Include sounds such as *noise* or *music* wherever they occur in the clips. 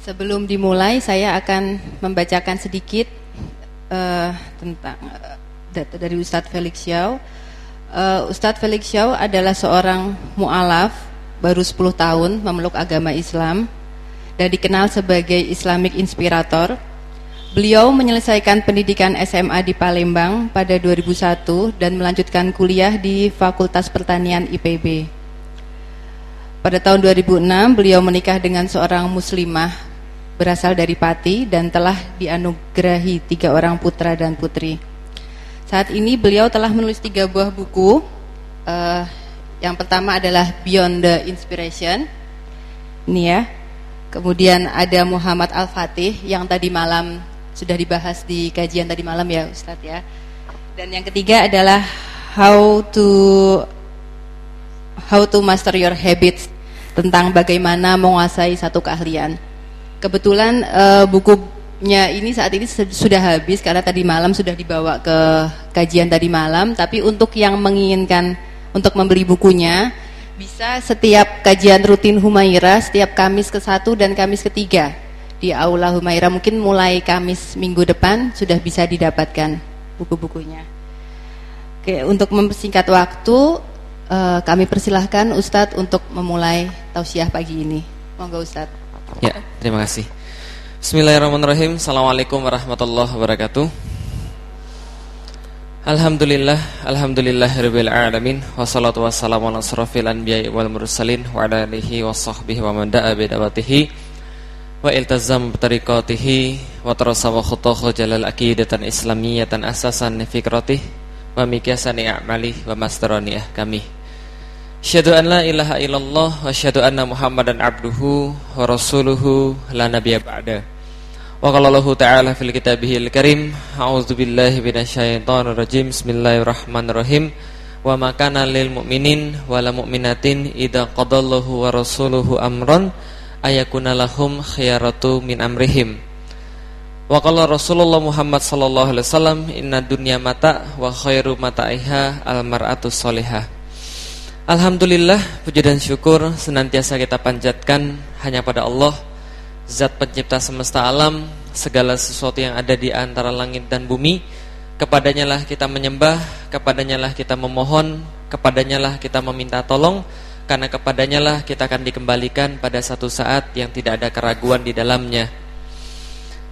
Sebelum dimulai, saya akan membacakan sedikit uh, tentang uh, dari Ustadz Felix Xiao. Uh, Ustadz Felix Xiao adalah seorang mu'alaf, baru 10 tahun memeluk agama Islam, dan dikenal sebagai Islamic Inspirator. Beliau menyelesaikan pendidikan SMA di Palembang pada 2001 dan melanjutkan kuliah di Fakultas Pertanian IPB. Pada tahun 2006, beliau menikah dengan seorang muslimah berasal dari Pati dan telah dianugerahi tiga orang putra dan putri. Saat ini beliau telah menulis tiga buah buku. Uh, yang pertama adalah Beyond the Inspiration. Ini ya. Kemudian ada Muhammad Al-Fatih yang tadi malam sudah dibahas di kajian tadi malam ya Ustadz ya. Dan yang ketiga adalah How to How to Master Your Habits tentang bagaimana menguasai satu keahlian. Kebetulan uh, bukunya ini saat ini sudah habis karena tadi malam sudah dibawa ke kajian tadi malam. Tapi untuk yang menginginkan untuk membeli bukunya, bisa setiap kajian rutin Humaira setiap Kamis ke satu dan Kamis ketiga di Aula Humaira. Mungkin mulai Kamis minggu depan sudah bisa didapatkan buku-bukunya. Oke, untuk mempersingkat waktu, uh, kami persilahkan Ustadz untuk memulai tausiah pagi ini. Monggo Ustadz. Ya, terima kasih. Bismillahirrahmanirrahim. Assalamualaikum warahmatullahi wabarakatuh. Alhamdulillah, alhamdulillahirabbil alamin wassalatu wassalamu ala asrofil anbiya'i wal mursalin wa ala alihi washabbihi wa man da'a bi da'watihi wa iltazam tariqatihi wa tarasawa khutahu jalal aqidatan islamiyatan asasan fikratihi wa mikyasan i'mali wa mastarani ahkamih Asyhadu an la ilaha illallah wa asyhadu anna Muhammadan abduhu wa rasuluhu la nabiyya ba'da. Wa qala Allah ta'ala fil kitabihil karim, a'udzu billahi minasyaitonir rajim. Bismillahirrahmanirrahim. Wa ma kana lil mu'minin wala mu'minatin idza qadallahu wa rasuluhu amran ayakuna lahum khiyaratu min amrihim. Wa qala Rasulullah Muhammad sallallahu alaihi wasallam inna dunya mata wa khairu mataiha al mar'atu salihah. Alhamdulillah, puji dan syukur senantiasa kita panjatkan hanya pada Allah, Zat pencipta semesta alam, segala sesuatu yang ada di antara langit dan bumi. Kepadanya lah kita menyembah, kepadanya lah kita memohon, kepadanya lah kita meminta tolong, karena kepadanya lah kita akan dikembalikan pada satu saat yang tidak ada keraguan di dalamnya.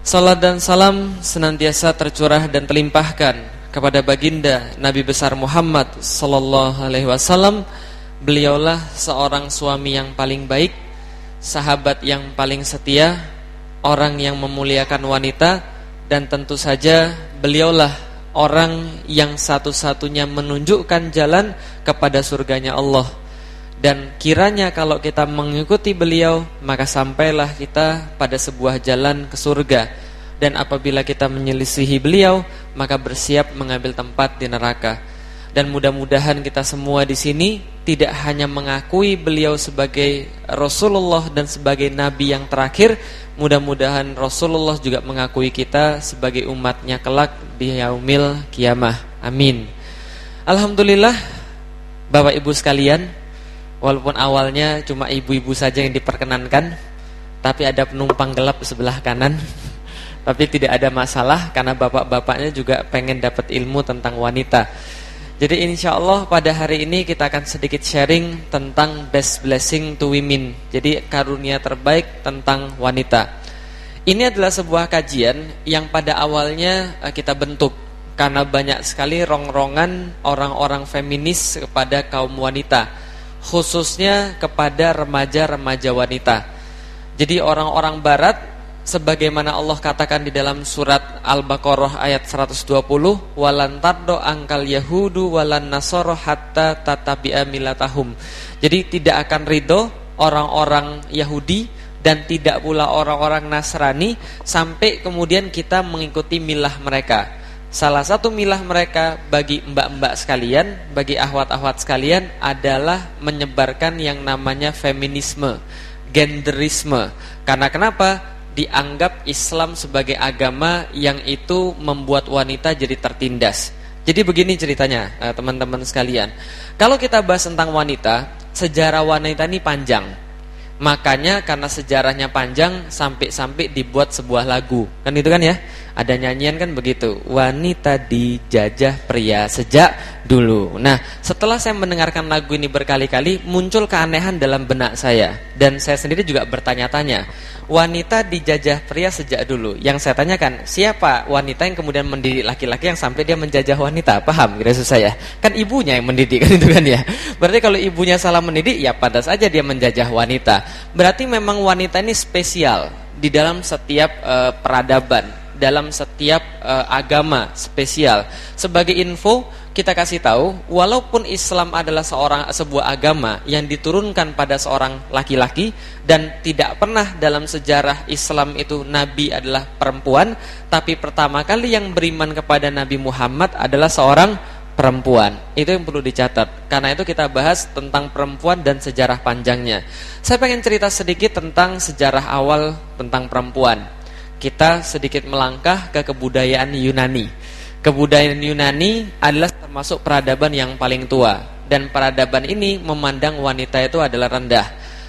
Salat dan salam senantiasa tercurah dan terlimpahkan kepada baginda Nabi besar Muhammad sallallahu alaihi wasallam Beliaulah seorang suami yang paling baik, sahabat yang paling setia, orang yang memuliakan wanita dan tentu saja beliaulah orang yang satu-satunya menunjukkan jalan kepada surganya Allah. Dan kiranya kalau kita mengikuti beliau, maka sampailah kita pada sebuah jalan ke surga. Dan apabila kita menyelisihi beliau, maka bersiap mengambil tempat di neraka. Dan mudah-mudahan kita semua di sini tidak hanya mengakui beliau sebagai Rasulullah dan sebagai Nabi yang terakhir Mudah-mudahan Rasulullah juga mengakui kita sebagai umatnya kelak di yaumil kiamah. Amin. Alhamdulillah Bapak Ibu sekalian Walaupun awalnya cuma ibu-ibu saja yang diperkenankan Tapi ada penumpang gelap sebelah kanan. *laughs* Tapi tidak ada masalah Karena bapak-bapaknya juga pengen dapat ilmu tentang wanita jadi insya Allah pada hari ini kita akan sedikit sharing tentang best blessing to women. Jadi karunia terbaik tentang wanita. Ini adalah sebuah kajian yang pada awalnya eh, kita bentuk karena banyak sekali rongrongan orang-orang feminis kepada kaum wanita, khususnya kepada remaja-remaja wanita. Jadi orang-orang barat sebagaimana Allah katakan di dalam surat Al-Baqarah ayat 120 walan tardo angkal yahudu walan nasoro hatta tatabi'a milatahum. Jadi tidak akan ridho orang-orang Yahudi dan tidak pula orang-orang Nasrani sampai kemudian kita mengikuti milah mereka. Salah satu milah mereka bagi mbak-mbak sekalian bagi ahwat-ahwat sekalian adalah menyebarkan yang namanya feminisme genderisme. Karena kenapa dianggap Islam sebagai agama yang itu membuat wanita jadi tertindas. Jadi begini ceritanya eh, teman-teman sekalian. Kalau kita bahas tentang wanita, sejarah wanita ini panjang. Makanya karena sejarahnya panjang sampai-sampai dibuat sebuah lagu. Kan itu kan ya? Ada nyanyian kan begitu. Wanita dijajah pria sejak dulu. Nah, setelah saya mendengarkan lagu ini berkali-kali, muncul keanehan dalam benak saya dan saya sendiri juga bertanya-tanya. Wanita dijajah pria sejak dulu. Yang saya tanyakan, siapa wanita yang kemudian mendidik laki-laki yang sampai dia menjajah wanita? Paham kira saya? Kan ibunya yang mendidik *laughs* kan itu kan ya. Berarti kalau ibunya salah mendidik, ya pada saja dia menjajah wanita. Berarti memang wanita ini spesial di dalam setiap uh, peradaban dalam setiap uh, agama spesial. Sebagai info, kita kasih tahu, walaupun Islam adalah seorang sebuah agama yang diturunkan pada seorang laki-laki dan tidak pernah dalam sejarah Islam itu nabi adalah perempuan, tapi pertama kali yang beriman kepada Nabi Muhammad adalah seorang perempuan. Itu yang perlu dicatat. Karena itu kita bahas tentang perempuan dan sejarah panjangnya. Saya pengen cerita sedikit tentang sejarah awal tentang perempuan kita sedikit melangkah ke kebudayaan Yunani. Kebudayaan Yunani adalah termasuk peradaban yang paling tua dan peradaban ini memandang wanita itu adalah rendah.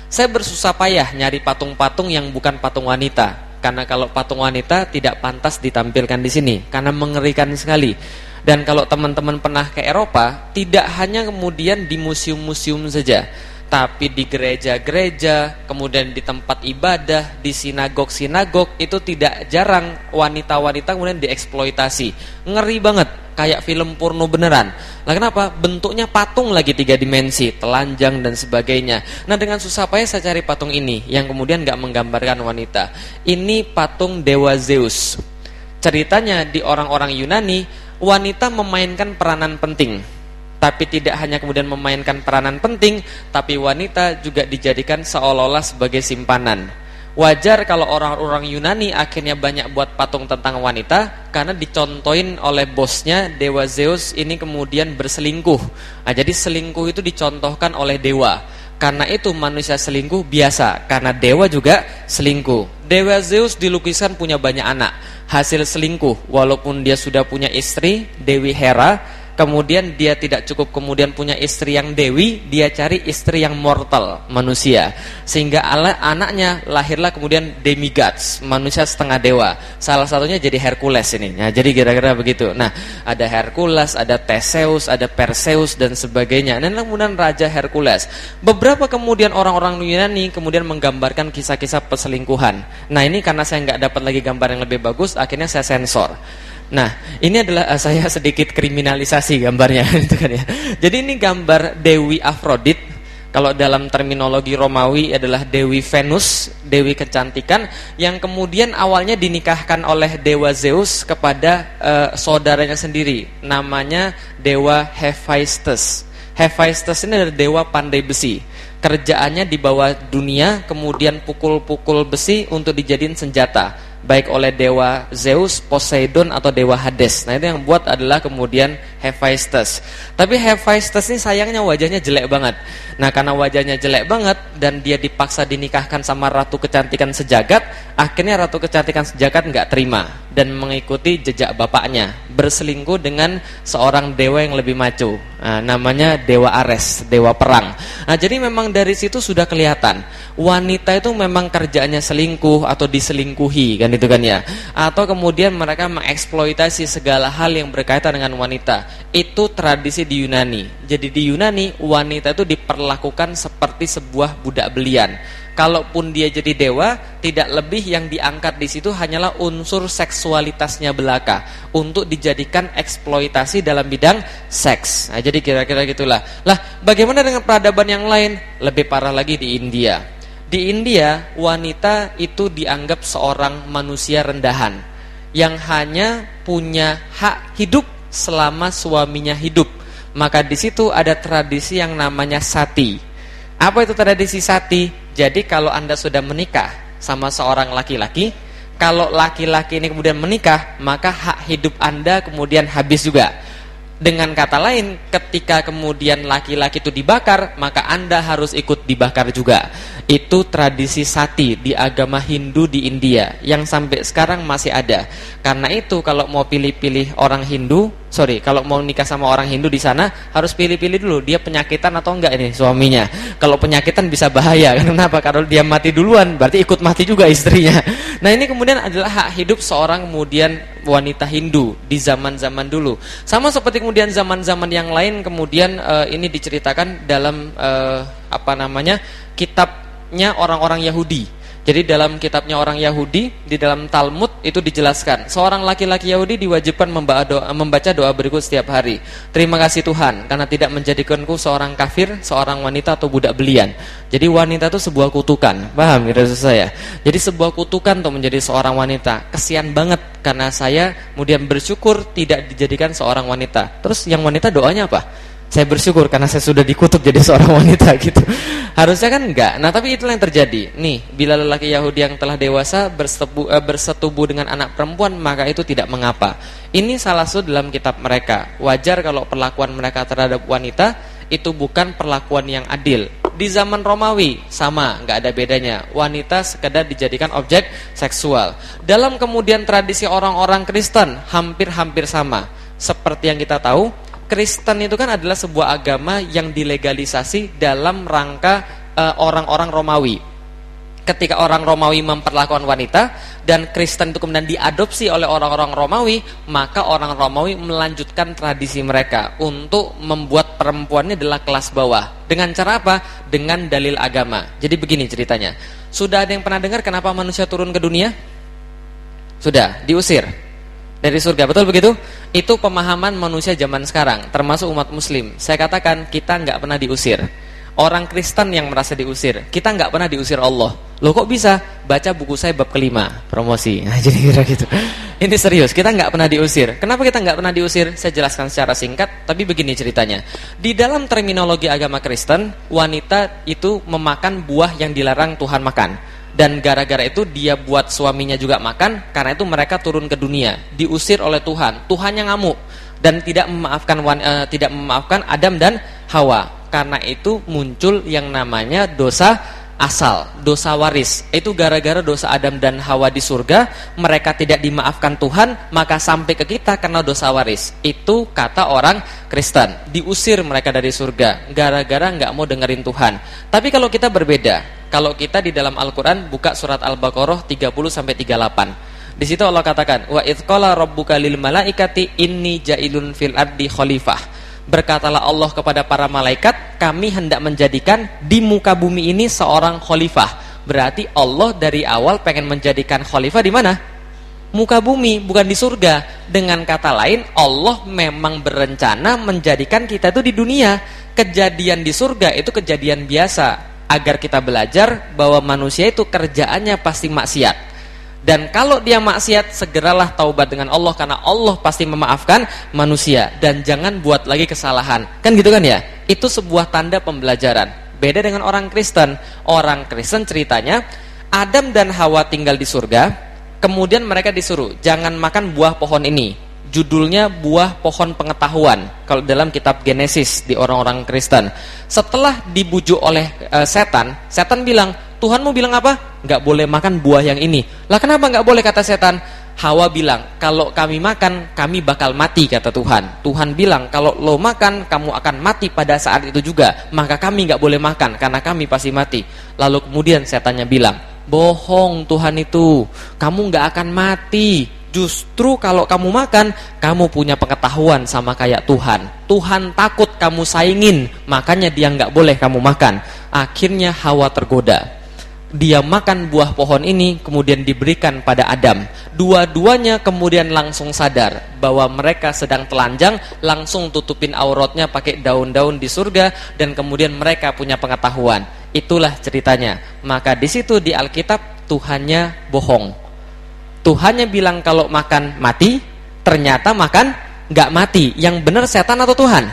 Saya bersusah payah nyari patung-patung yang bukan patung wanita karena kalau patung wanita tidak pantas ditampilkan di sini karena mengerikan sekali. Dan kalau teman-teman pernah ke Eropa, tidak hanya kemudian di museum-museum saja tapi di gereja-gereja, kemudian di tempat ibadah, di sinagog-sinagog itu tidak jarang wanita-wanita kemudian dieksploitasi. Ngeri banget, kayak film porno beneran. Lah kenapa? Bentuknya patung lagi tiga dimensi, telanjang dan sebagainya. Nah dengan susah payah saya cari patung ini yang kemudian nggak menggambarkan wanita. Ini patung dewa Zeus. Ceritanya di orang-orang Yunani, wanita memainkan peranan penting tapi tidak hanya kemudian memainkan peranan penting, tapi wanita juga dijadikan seolah-olah sebagai simpanan. Wajar kalau orang-orang Yunani akhirnya banyak buat patung tentang wanita karena dicontohin oleh bosnya Dewa Zeus ini kemudian berselingkuh. Nah, jadi selingkuh itu dicontohkan oleh dewa. Karena itu manusia selingkuh biasa karena dewa juga selingkuh. Dewa Zeus dilukiskan punya banyak anak. Hasil selingkuh walaupun dia sudah punya istri Dewi Hera kemudian dia tidak cukup kemudian punya istri yang dewi, dia cari istri yang mortal, manusia. Sehingga anaknya lahirlah kemudian demigods, manusia setengah dewa. Salah satunya jadi Hercules ini. Nah, jadi kira-kira begitu. Nah, ada Hercules, ada Theseus, ada Perseus dan sebagainya. Dan kemudian raja Hercules. Beberapa kemudian orang-orang Yunani kemudian menggambarkan kisah-kisah perselingkuhan. Nah, ini karena saya nggak dapat lagi gambar yang lebih bagus, akhirnya saya sensor. Nah, ini adalah uh, saya sedikit kriminalisasi gambarnya *laughs* itu kan ya. Jadi ini gambar Dewi Afrodit. Kalau dalam terminologi Romawi adalah Dewi Venus, Dewi kecantikan yang kemudian awalnya dinikahkan oleh Dewa Zeus kepada uh, saudaranya sendiri, namanya Dewa Hephaestus. Hephaestus ini adalah dewa pandai besi. Kerjaannya di bawah dunia, kemudian pukul-pukul besi untuk dijadiin senjata baik oleh dewa Zeus, Poseidon atau dewa Hades. Nah, itu yang buat adalah kemudian Hephaestus. Tapi Hephaestus ini sayangnya wajahnya jelek banget. Nah, karena wajahnya jelek banget dan dia dipaksa dinikahkan sama ratu kecantikan sejagat, akhirnya ratu kecantikan sejagat nggak terima dan mengikuti jejak bapaknya, berselingkuh dengan seorang dewa yang lebih maco. Nah, namanya dewa Ares, dewa perang. Nah, jadi memang dari situ sudah kelihatan wanita itu memang kerjaannya selingkuh atau diselingkuhi kan itu kan ya atau kemudian mereka mengeksploitasi segala hal yang berkaitan dengan wanita itu tradisi di Yunani jadi di Yunani wanita itu diperlakukan seperti sebuah budak belian kalaupun dia jadi dewa tidak lebih yang diangkat di situ hanyalah unsur seksualitasnya belaka untuk dijadikan eksploitasi dalam bidang seks nah, jadi kira-kira gitulah lah bagaimana dengan peradaban yang lain lebih parah lagi di India di India, wanita itu dianggap seorang manusia rendahan yang hanya punya hak hidup selama suaminya hidup. Maka di situ ada tradisi yang namanya sati. Apa itu tradisi sati? Jadi kalau Anda sudah menikah sama seorang laki-laki, kalau laki-laki ini kemudian menikah, maka hak hidup Anda kemudian habis juga. Dengan kata lain, ketika kemudian laki-laki itu dibakar, maka Anda harus ikut dibakar juga. Itu tradisi sati di agama Hindu di India yang sampai sekarang masih ada. Karena itu kalau mau pilih-pilih orang Hindu, sorry, kalau mau nikah sama orang Hindu di sana harus pilih-pilih dulu dia penyakitan atau enggak ini suaminya. Kalau penyakitan bisa bahaya. *laughs* Kenapa? Kalau dia mati duluan, berarti ikut mati juga istrinya. Nah ini kemudian adalah hak hidup seorang kemudian wanita Hindu di zaman-zaman dulu. Sama seperti kemudian zaman-zaman yang lain kemudian uh, ini diceritakan dalam uh, apa namanya kitabnya orang-orang Yahudi. Jadi dalam kitabnya orang Yahudi di dalam Talmud itu dijelaskan seorang laki-laki Yahudi diwajibkan membaca doa, berikut setiap hari. Terima kasih Tuhan karena tidak menjadikanku seorang kafir, seorang wanita atau budak belian. Jadi wanita itu sebuah kutukan, paham gitu saya? Jadi sebuah kutukan untuk menjadi seorang wanita. Kesian banget karena saya kemudian bersyukur tidak dijadikan seorang wanita. Terus yang wanita doanya apa? Saya bersyukur karena saya sudah dikutuk jadi seorang wanita *laughs* gitu. Harusnya kan enggak. Nah, tapi itulah yang terjadi. Nih, bila lelaki Yahudi yang telah dewasa eh, bersetubuh dengan anak perempuan, maka itu tidak mengapa. Ini salah satu dalam kitab mereka. Wajar kalau perlakuan mereka terhadap wanita itu bukan perlakuan yang adil. Di zaman Romawi sama, enggak ada bedanya. Wanita sekedar dijadikan objek seksual. Dalam kemudian tradisi orang-orang Kristen hampir-hampir sama. Seperti yang kita tahu, Kristen itu kan adalah sebuah agama yang dilegalisasi dalam rangka eh, orang-orang uh, Romawi. Ketika orang Romawi memperlakukan wanita dan Kristen itu kemudian diadopsi oleh orang-orang Romawi, maka orang Romawi melanjutkan tradisi mereka untuk membuat perempuannya adalah kelas bawah. Dengan cara apa? Dengan dalil agama. Jadi begini ceritanya. Sudah ada yang pernah dengar kenapa manusia turun ke dunia? Sudah, diusir dari surga. Betul begitu? Itu pemahaman manusia zaman sekarang, termasuk umat muslim. Saya katakan kita nggak pernah diusir. Orang Kristen yang merasa diusir, kita nggak pernah diusir Allah. Loh kok bisa? Baca buku saya bab kelima, promosi. *laughs* Nah, jadi kira gitu. Ini serius, kita nggak pernah diusir. Kenapa kita nggak pernah diusir? Saya jelaskan secara singkat, tapi begini ceritanya. Di dalam terminologi agama Kristen, wanita itu memakan buah yang dilarang Tuhan makan dan gara-gara itu dia buat suaminya juga makan karena itu mereka turun ke dunia diusir oleh Tuhan Tuhan yang ngamuk dan tidak memaafkan uh, tidak memaafkan Adam dan Hawa karena itu muncul yang namanya dosa asal, dosa waris. Itu gara-gara dosa Adam dan Hawa di surga, mereka tidak dimaafkan Tuhan, maka sampai ke kita karena dosa waris. Itu kata orang Kristen. Diusir mereka dari surga gara-gara nggak mau dengerin Tuhan. Tapi kalau kita berbeda. Kalau kita di dalam Al-Qur'an buka surat Al-Baqarah 30 sampai 38. Di situ Allah katakan, "Wa idz qala rabbuka lil malaikati inni ja'ilun fil ardi khalifah." Berkatalah Allah kepada para malaikat, kami hendak menjadikan di muka bumi ini seorang khalifah. Berarti Allah dari awal pengen menjadikan khalifah di mana? Muka bumi, bukan di surga. Dengan kata lain, Allah memang berencana menjadikan kita itu di dunia. Kejadian di surga itu kejadian biasa. Agar kita belajar bahwa manusia itu kerjaannya pasti maksiat dan kalau dia maksiat, segeralah taubat dengan Allah karena Allah pasti memaafkan manusia dan jangan buat lagi kesalahan. Kan gitu kan ya? Itu sebuah tanda pembelajaran. Beda dengan orang Kristen. Orang Kristen ceritanya Adam dan Hawa tinggal di surga, kemudian mereka disuruh jangan makan buah pohon ini. Judulnya buah pohon pengetahuan kalau dalam kitab Genesis di orang-orang Kristen. Setelah dibujuk oleh uh, setan, setan bilang, Tuhanmu bilang apa? Gak boleh makan buah yang ini. Lah kenapa gak boleh kata setan? Hawa bilang, kalau kami makan, kami bakal mati kata Tuhan. Tuhan bilang, kalau lo makan, kamu akan mati pada saat itu juga. Maka kami gak boleh makan, karena kami pasti mati. Lalu kemudian setannya bilang, bohong Tuhan itu, kamu gak akan mati. Justru kalau kamu makan, kamu punya pengetahuan sama kayak Tuhan. Tuhan takut kamu saingin, makanya dia gak boleh kamu makan. Akhirnya Hawa tergoda dia makan buah pohon ini kemudian diberikan pada Adam. Dua-duanya kemudian langsung sadar bahwa mereka sedang telanjang, langsung tutupin auratnya pakai daun-daun di surga dan kemudian mereka punya pengetahuan. Itulah ceritanya. Maka di situ di Alkitab Tuhannya bohong. Tuhannya bilang kalau makan mati, ternyata makan nggak mati. Yang benar setan atau Tuhan?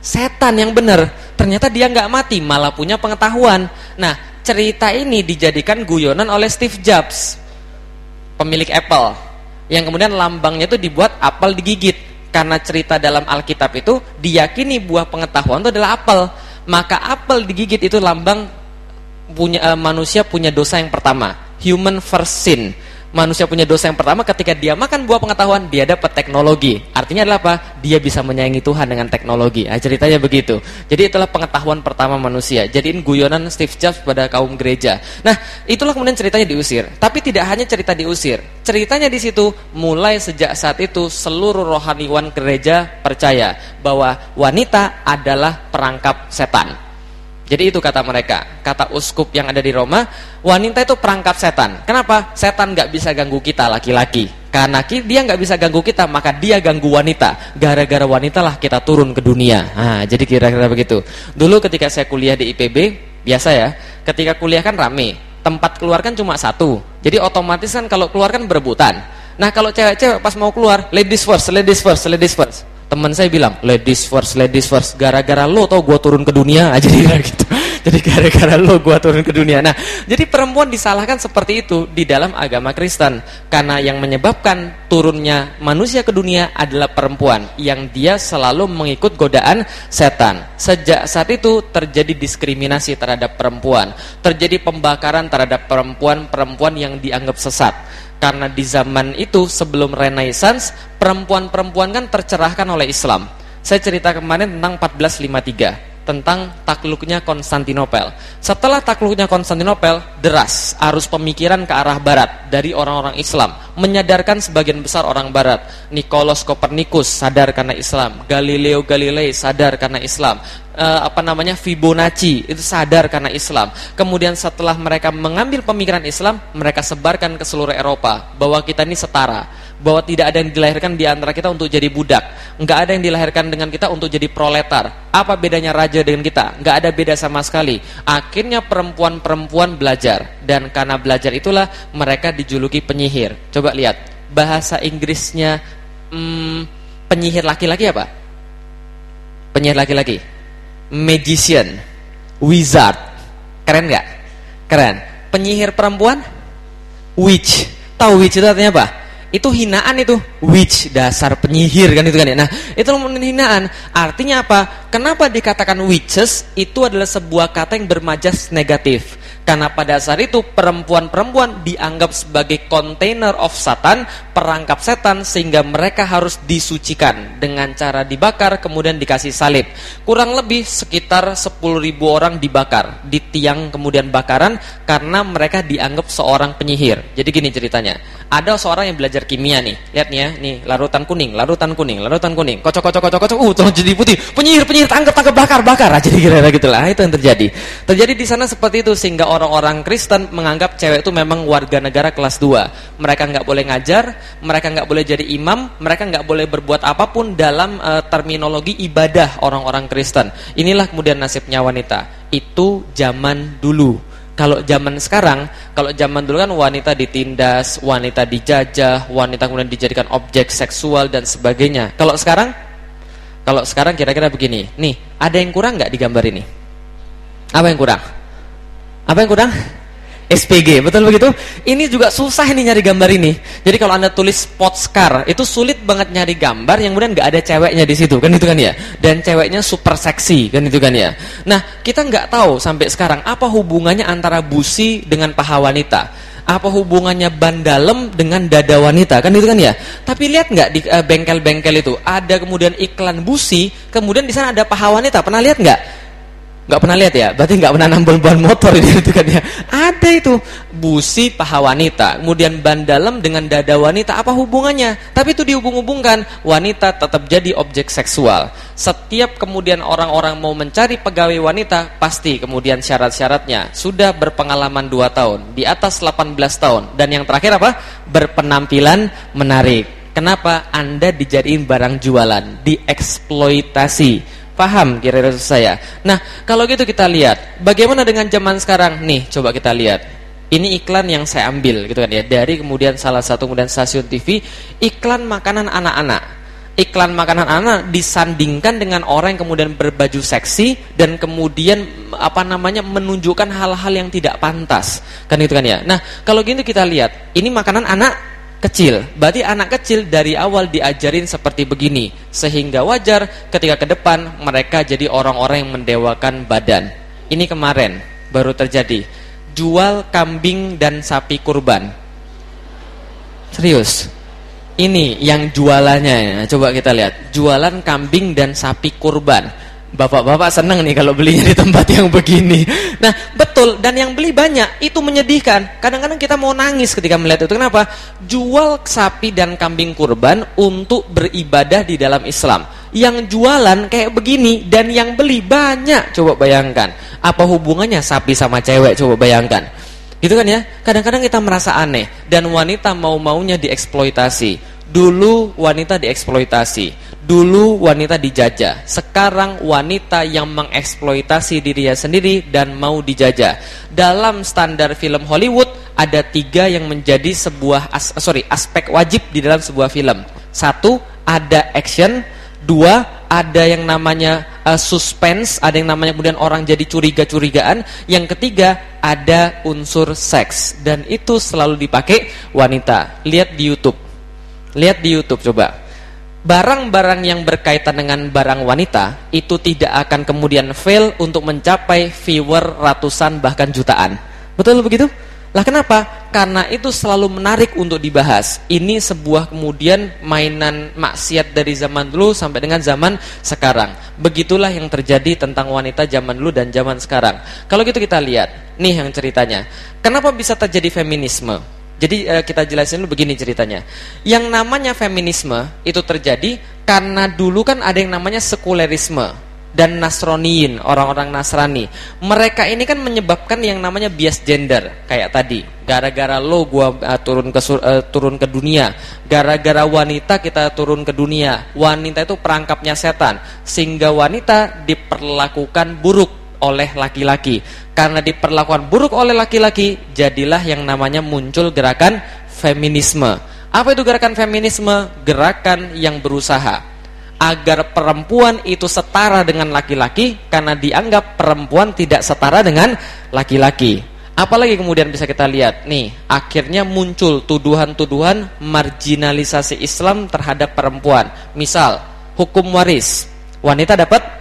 Setan yang benar. Ternyata dia nggak mati, malah punya pengetahuan. Nah, cerita ini dijadikan guyonan oleh Steve Jobs, pemilik Apple, yang kemudian lambangnya itu dibuat apel digigit. karena cerita dalam Alkitab itu diyakini buah pengetahuan itu adalah apel. Maka apel digigit itu lambang punya uh, manusia punya dosa yang pertama, human first sin manusia punya dosa yang pertama ketika dia makan buah pengetahuan dia dapat teknologi. Artinya adalah apa? Dia bisa menyayangi Tuhan dengan teknologi. Nah, ceritanya begitu. Jadi itulah pengetahuan pertama manusia. Jadiin guyonan Steve Jobs pada kaum gereja. Nah itulah kemudian ceritanya diusir. Tapi tidak hanya cerita diusir. Ceritanya di situ mulai sejak saat itu seluruh rohaniwan gereja percaya bahwa wanita adalah perangkap setan jadi itu kata mereka, kata uskup yang ada di Roma, wanita itu perangkap setan. Kenapa? Setan nggak bisa ganggu kita laki-laki. Karena dia nggak bisa ganggu kita, maka dia ganggu wanita. Gara-gara wanita lah kita turun ke dunia. Nah, jadi kira-kira begitu. Dulu ketika saya kuliah di IPB, biasa ya, ketika kuliah kan rame. Tempat keluar kan cuma satu. Jadi otomatis kan kalau keluar kan berebutan. Nah kalau cewek-cewek pas mau keluar, ladies first, ladies first, ladies first teman saya bilang ladies first ladies first. Gara-gara lo tau gue turun ke dunia aja *laughs* gitu. Jadi gara-gara lo gue turun ke dunia. Nah jadi perempuan disalahkan seperti itu di dalam agama Kristen. Karena yang menyebabkan turunnya manusia ke dunia adalah perempuan yang dia selalu mengikut godaan setan. Sejak saat itu terjadi diskriminasi terhadap perempuan. Terjadi pembakaran terhadap perempuan-perempuan yang dianggap sesat karena di zaman itu sebelum Renaissance perempuan-perempuan kan tercerahkan oleh Islam. Saya cerita kemarin tentang 1453 tentang takluknya Konstantinopel. Setelah takluknya Konstantinopel, deras arus pemikiran ke arah barat dari orang-orang Islam, menyadarkan sebagian besar orang barat. Nikolaus Kopernikus sadar karena Islam, Galileo Galilei sadar karena Islam, uh, apa namanya Fibonacci itu sadar karena Islam. Kemudian setelah mereka mengambil pemikiran Islam, mereka sebarkan ke seluruh Eropa bahwa kita ini setara bahwa tidak ada yang dilahirkan di antara kita untuk jadi budak, nggak ada yang dilahirkan dengan kita untuk jadi proletar. Apa bedanya raja dengan kita? Nggak ada beda sama sekali. Akhirnya perempuan-perempuan belajar dan karena belajar itulah mereka dijuluki penyihir. Coba lihat bahasa Inggrisnya hmm, penyihir laki-laki apa? Penyihir laki-laki magician, wizard. Keren nggak? Keren. Penyihir perempuan, witch. Tahu witch itu artinya apa? Itu hinaan itu, witch dasar penyihir kan itu kan ya. Nah, itu hinaan. Artinya apa? Kenapa dikatakan witches? Itu adalah sebuah kata yang bermajas negatif. Karena pada saat itu perempuan-perempuan dianggap sebagai container of satan, perangkap setan sehingga mereka harus disucikan dengan cara dibakar kemudian dikasih salib. Kurang lebih sekitar 10.000 orang dibakar di tiang kemudian bakaran karena mereka dianggap seorang penyihir. Jadi gini ceritanya. Ada seorang yang belajar kimia nih. Lihat nih ya, nih larutan kuning, larutan kuning, larutan kuning. Kocok kocok kocok kocok. Uh, jadi putih. Penyihir, penyihir tangkap tangkap bakar bakar aja kira-kira gitulah. Itu yang terjadi. Terjadi di sana seperti itu sehingga orang orang-orang Kristen menganggap cewek itu memang warga negara kelas 2. Mereka nggak boleh ngajar, mereka nggak boleh jadi imam, mereka nggak boleh berbuat apa pun dalam uh, terminologi ibadah orang-orang Kristen. Inilah kemudian nasibnya wanita. Itu zaman dulu. Kalau zaman sekarang, kalau zaman dulu kan wanita ditindas, wanita dijajah, wanita kemudian dijadikan objek seksual dan sebagainya. Kalau sekarang, kalau sekarang kira-kira begini. Nih, ada yang kurang nggak di gambar ini? Apa yang kurang? Apa yang kurang? SPG, betul begitu? Ini juga susah ini nyari gambar ini. Jadi kalau anda tulis sportscar, itu sulit banget nyari gambar yang kemudian nggak ada ceweknya di situ, kan itu kan ya? Dan ceweknya super seksi, kan itu kan ya? Nah, kita nggak tahu sampai sekarang apa hubungannya antara busi dengan paha wanita. Apa hubungannya ban dalam dengan dada wanita, kan itu kan ya? Tapi lihat nggak di eh, bengkel-bengkel uh, itu ada kemudian iklan busi, kemudian di sana ada paha wanita. Pernah lihat nggak? Gak pernah lihat ya? Berarti gak pernah nambel ban motor ini *laughs* itu kan ya. Ada itu busi paha wanita, kemudian ban dalam dengan dada wanita apa hubungannya? Tapi itu dihubung-hubungkan wanita tetap jadi objek seksual. Setiap kemudian orang-orang mau mencari pegawai wanita pasti kemudian syarat-syaratnya sudah berpengalaman 2 tahun, di atas 18 tahun dan yang terakhir apa? Berpenampilan menarik. Kenapa Anda dijadiin barang jualan, dieksploitasi? Paham kira-kira saya. Nah, kalau gitu kita lihat bagaimana dengan zaman sekarang nih, coba kita lihat. Ini iklan yang saya ambil gitu kan ya dari kemudian salah satu kemudian stasiun TV iklan makanan anak-anak. Iklan makanan anak disandingkan dengan orang yang kemudian berbaju seksi dan kemudian apa namanya menunjukkan hal-hal yang tidak pantas. Kan itu kan ya. Nah, kalau gitu kita lihat, ini makanan anak kecil. Berarti anak kecil dari awal diajarin seperti begini sehingga wajar ketika ke depan mereka jadi orang-orang yang mendewakan badan. Ini kemarin baru terjadi. Jual kambing dan sapi kurban. Serius. Ini yang jualannya ya. Coba kita lihat. Jualan kambing dan sapi kurban Bapak-bapak senang nih kalau belinya di tempat yang begini. Nah, betul dan yang beli banyak itu menyedihkan. Kadang-kadang kita mau nangis ketika melihat itu. Kenapa? Jual sapi dan kambing kurban untuk beribadah di dalam Islam. Yang jualan kayak begini dan yang beli banyak. Coba bayangkan. Apa hubungannya sapi sama cewek? Coba bayangkan. Gitu kan ya? Kadang-kadang kita merasa aneh dan wanita mau-maunya dieksploitasi. Dulu wanita dieksploitasi Dulu wanita dijajah, sekarang wanita yang mengeksploitasi dirinya sendiri dan mau dijajah. Dalam standar film Hollywood ada tiga yang menjadi sebuah as sorry aspek wajib di dalam sebuah film. Satu ada action, dua ada yang namanya uh, suspense, ada yang namanya kemudian orang jadi curiga-curigaan. Yang ketiga ada unsur seks dan itu selalu dipakai wanita. Lihat di YouTube, lihat di YouTube coba barang-barang yang berkaitan dengan barang wanita itu tidak akan kemudian fail untuk mencapai viewer ratusan bahkan jutaan. Betul begitu? Lah kenapa? Karena itu selalu menarik untuk dibahas. Ini sebuah kemudian mainan maksiat dari zaman dulu sampai dengan zaman sekarang. Begitulah yang terjadi tentang wanita zaman dulu dan zaman sekarang. Kalau gitu kita lihat, nih yang ceritanya. Kenapa bisa terjadi feminisme? Jadi uh, kita jelasin dulu begini ceritanya. Yang namanya feminisme itu terjadi karena dulu kan ada yang namanya sekulerisme dan nasroniin, orang-orang Nasrani. Mereka ini kan menyebabkan yang namanya bias gender kayak tadi. Gara-gara lo gua uh, turun ke uh, turun ke dunia, gara-gara wanita kita turun ke dunia. Wanita itu perangkapnya setan sehingga wanita diperlakukan buruk oleh laki-laki. Karena diperlakukan buruk oleh laki-laki, jadilah yang namanya muncul gerakan feminisme. Apa itu gerakan feminisme? Gerakan yang berusaha agar perempuan itu setara dengan laki-laki karena dianggap perempuan tidak setara dengan laki-laki. Apalagi kemudian bisa kita lihat nih, akhirnya muncul tuduhan-tuduhan marginalisasi Islam terhadap perempuan. Misal, hukum waris. Wanita dapat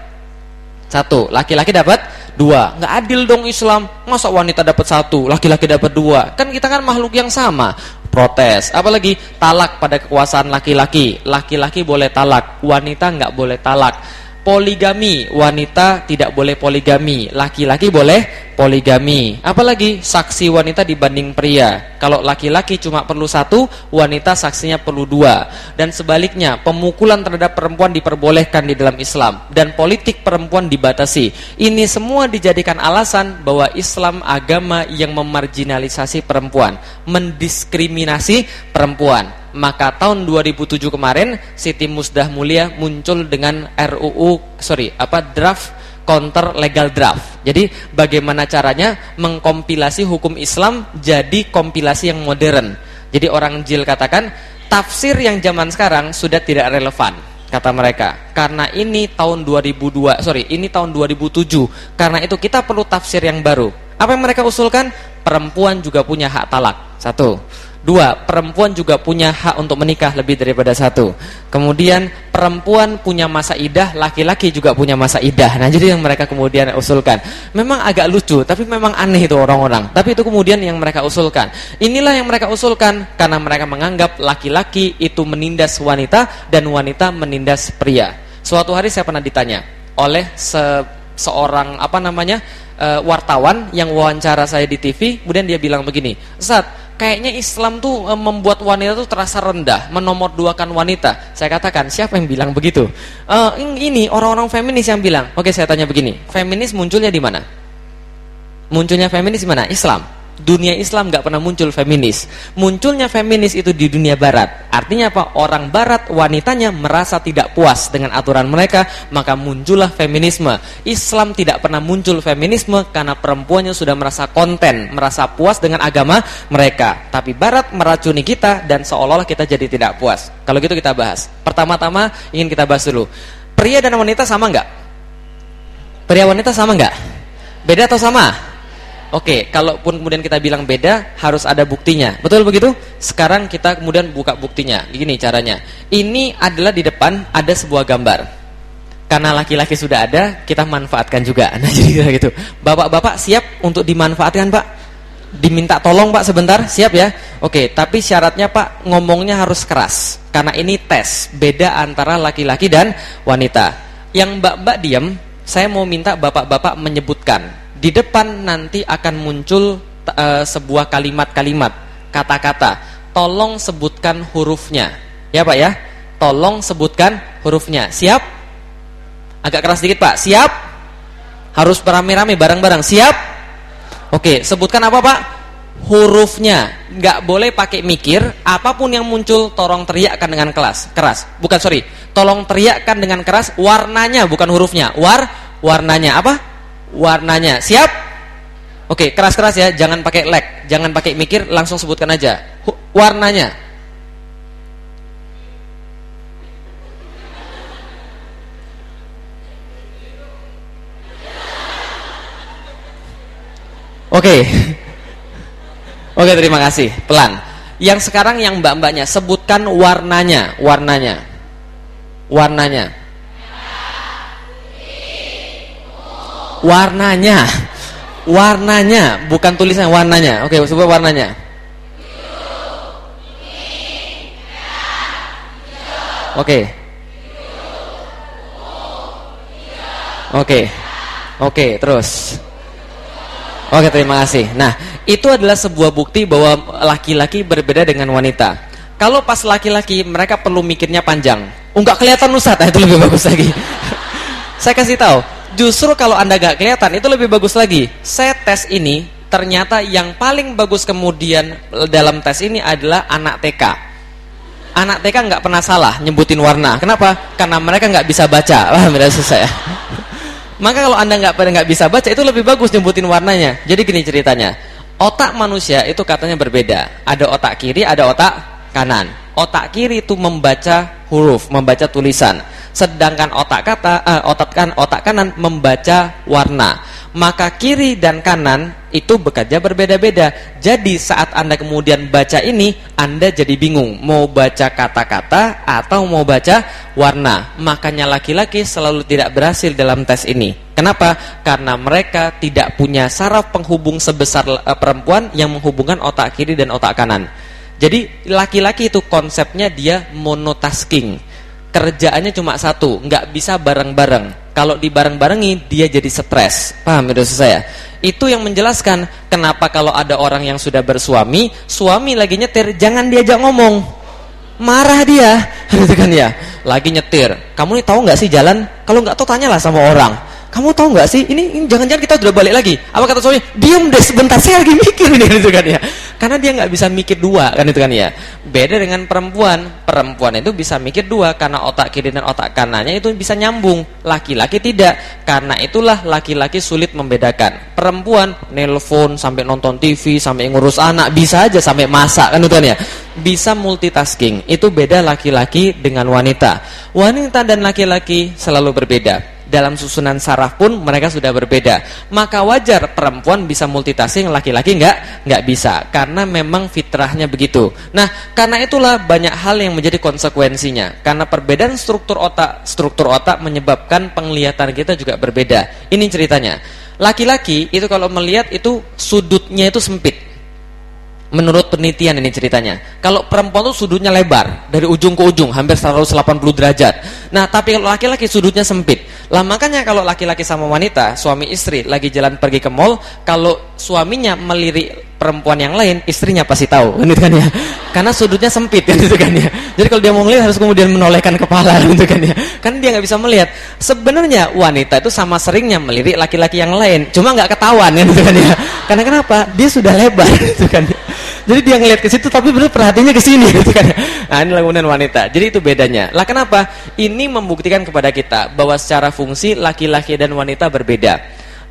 satu, laki-laki dapat dua. Nggak adil dong Islam. Masa wanita dapat satu, laki-laki dapat dua? Kan kita kan makhluk yang sama. Protes. Apalagi talak pada kekuasaan laki-laki. Laki-laki boleh talak, wanita nggak boleh talak. Poligami, wanita tidak boleh poligami, laki-laki boleh poligami. Apalagi saksi wanita dibanding pria. Kalau laki-laki cuma perlu satu, wanita saksinya perlu dua. Dan sebaliknya, pemukulan terhadap perempuan diperbolehkan di dalam Islam dan politik perempuan dibatasi. Ini semua dijadikan alasan bahwa Islam agama yang memarginalisasi perempuan, mendiskriminasi perempuan. Maka tahun 2007 kemarin Siti Musdah Mulia muncul dengan RUU sorry apa draft counter legal draft. Jadi bagaimana caranya mengkompilasi hukum Islam jadi kompilasi yang modern. Jadi orang jil katakan tafsir yang zaman sekarang sudah tidak relevan kata mereka. Karena ini tahun 2002, sorry, ini tahun 2007. Karena itu kita perlu tafsir yang baru. Apa yang mereka usulkan? Perempuan juga punya hak talak. Satu. Dua, perempuan juga punya hak untuk menikah lebih daripada satu. Kemudian perempuan punya masa idah, laki-laki juga punya masa idah. Nah, jadi yang mereka kemudian usulkan. Memang agak lucu, tapi memang aneh itu orang-orang. Tapi itu kemudian yang mereka usulkan. Inilah yang mereka usulkan karena mereka menganggap laki-laki itu menindas wanita dan wanita menindas pria. Suatu hari saya pernah ditanya oleh se seorang apa namanya? uh, wartawan yang wawancara saya di TV, kemudian dia bilang begini, "Ustaz, kayaknya Islam tuh e, membuat wanita tuh terasa rendah, menomorduakan wanita. Saya katakan, siapa yang bilang begitu? Uh, ini orang-orang feminis yang bilang. Oke, saya tanya begini, feminis munculnya di mana? Munculnya feminis di mana? Islam dunia Islam nggak pernah muncul feminis. Munculnya feminis itu di dunia barat. Artinya apa? Orang barat wanitanya merasa tidak puas dengan aturan mereka, maka muncullah feminisme. Islam tidak pernah muncul feminisme karena perempuannya sudah merasa konten, merasa puas dengan agama mereka. Tapi barat meracuni kita dan seolah-olah kita jadi tidak puas. Kalau gitu kita bahas. Pertama-tama ingin kita bahas dulu. Pria dan wanita sama nggak? Pria wanita sama nggak? Beda atau sama? Oke, kalaupun kemudian kita bilang beda, harus ada buktinya. Betul begitu? Sekarang kita kemudian buka buktinya. Gini caranya. Ini adalah di depan ada sebuah gambar. Karena laki-laki sudah ada, kita manfaatkan juga. *laughs* Nah, jadi gitu. Bapak-bapak siap untuk dimanfaatkan, Pak? Diminta tolong, Pak, sebentar. Siap ya? Oke, tapi syaratnya, Pak, ngomongnya harus keras. Karena ini tes, beda antara laki-laki dan wanita. Yang Mbak-mbak diam, saya mau minta Bapak-bapak menyebutkan di depan nanti akan muncul uh, sebuah kalimat-kalimat, kata-kata. Tolong sebutkan hurufnya. Ya, Pak ya? Tolong sebutkan hurufnya. Siap? Agak keras sedikit, Pak. Siap? Harus beramai-ramai bareng-bareng. Siap? Oke, sebutkan apa, Pak? Hurufnya. Nggak boleh pakai mikir, apa pun yang muncul tolong teriakkan dengan keras. Keras. Bukan, sorry. Tolong teriakkan dengan keras warnanya bukan hurufnya. War warnanya apa? Warnanya. Siap? Oke, keras-keras ya, jangan pakai lag, jangan pakai mikir, langsung sebutkan aja. Warnanya. Oke. Oke, terima kasih. Pelan. Yang sekarang yang mbak-mbaknya sebutkan warnanya, warnanya. Warnanya. Warnanya. Warnanya bukan tulisan warnanya. Oke coba warnanya. Oke. Oke. Oke terus. Oke terima kasih. Nah itu adalah sebuah bukti bahwa laki-laki berbeda dengan wanita. Kalau pas laki-laki mereka perlu mikirnya panjang. Enggak kelihatan Ustaz nah, *laughs* itu lebih bagus lagi. Saya kasih tahu Justru kalau Anda gak kelihatan itu lebih bagus lagi. Saya tes ini ternyata yang paling bagus kemudian dalam tes ini adalah anak TK. Anak TK nggak pernah salah nyebutin warna. Kenapa? Karena mereka nggak bisa baca. *laughs* Wah, berasa saya. Maka kalau anda nggak nggak bisa baca itu lebih bagus nyebutin warnanya. Jadi gini ceritanya. Otak manusia itu katanya berbeda. Ada otak kiri, ada otak kanan. Otak kiri itu membaca huruf, membaca tulisan. Sedangkan otak kata uh, otak kan otak kanan membaca warna. Maka kiri dan kanan itu bekerja berbeda-beda. Jadi saat anda kemudian baca ini anda jadi bingung. Mau baca kata-kata atau mau baca warna. Makanya laki-laki selalu tidak berhasil dalam tes ini. Kenapa? Karena mereka tidak punya saraf penghubung sebesar uh, perempuan yang menghubungkan otak kiri dan otak kanan jadi laki-laki itu konsepnya dia monotasking kerjaannya cuma satu, nggak bisa bareng-bareng. Kalau dibareng-barengi dia jadi stres. Paham itu saya? Itu yang menjelaskan kenapa kalau ada orang yang sudah bersuami, suami lagi nyetir, jangan diajak ngomong. Marah dia, *laughs* gitu kan ya. Lagi nyetir. Kamu nih tahu nggak sih jalan? Kalau nggak tahu tanyalah sama orang kamu tahu nggak sih ini jangan-jangan kita sudah balik lagi apa kata suami diam deh sebentar saya lagi mikir ini *laughs* gitu kan ya karena dia nggak bisa mikir dua kan itu kan ya? Beda dengan perempuan. Perempuan itu bisa mikir dua karena otak kiri dan otak kanannya itu bisa nyambung. Laki-laki tidak karena itulah laki-laki sulit membedakan. Perempuan nelpon sampai nonton TV sampai ngurus anak bisa aja sampai masak kan itu kan ya? Bisa multitasking. Itu beda laki-laki dengan wanita. Wanita dan laki-laki selalu berbeda dalam susunan saraf pun mereka sudah berbeda. Maka wajar perempuan bisa multitasking, laki-laki enggak enggak bisa karena memang fitrahnya begitu. Nah, karena itulah banyak hal yang menjadi konsekuensinya. Karena perbedaan struktur otak, struktur otak menyebabkan penglihatan kita juga berbeda. Ini ceritanya. Laki-laki itu kalau melihat itu sudutnya itu sempit. Menurut penelitian ini ceritanya. Kalau perempuan itu sudutnya lebar dari ujung ke ujung hampir 180 derajat. Nah, tapi kalau laki-laki sudutnya sempit. Lah makanya kalau laki-laki sama wanita, suami istri lagi jalan pergi ke mall, kalau suaminya melirik perempuan yang lain, istrinya pasti tahu, kan *laughs* itu kan ya. Karena sudutnya sempit kan *laughs* itu kan ya. Jadi kalau dia mau melihat harus kemudian menolehkan kepala *laughs* gitu kan ya. Kan dia nggak bisa melihat. Sebenarnya wanita itu sama seringnya melirik laki-laki yang lain, cuma nggak ketahuan kan itu kan ya. Karena kenapa? Dia sudah lebar gitu kan ya. Jadi dia ngelihat ke situ tapi benar perhatiannya ke sini *laughs* gitu kan. Nah, ini kemudian wanita. Jadi itu bedanya. Lah kenapa? Ini membuktikan kepada kita bahwa secara fungsi laki-laki dan wanita berbeda.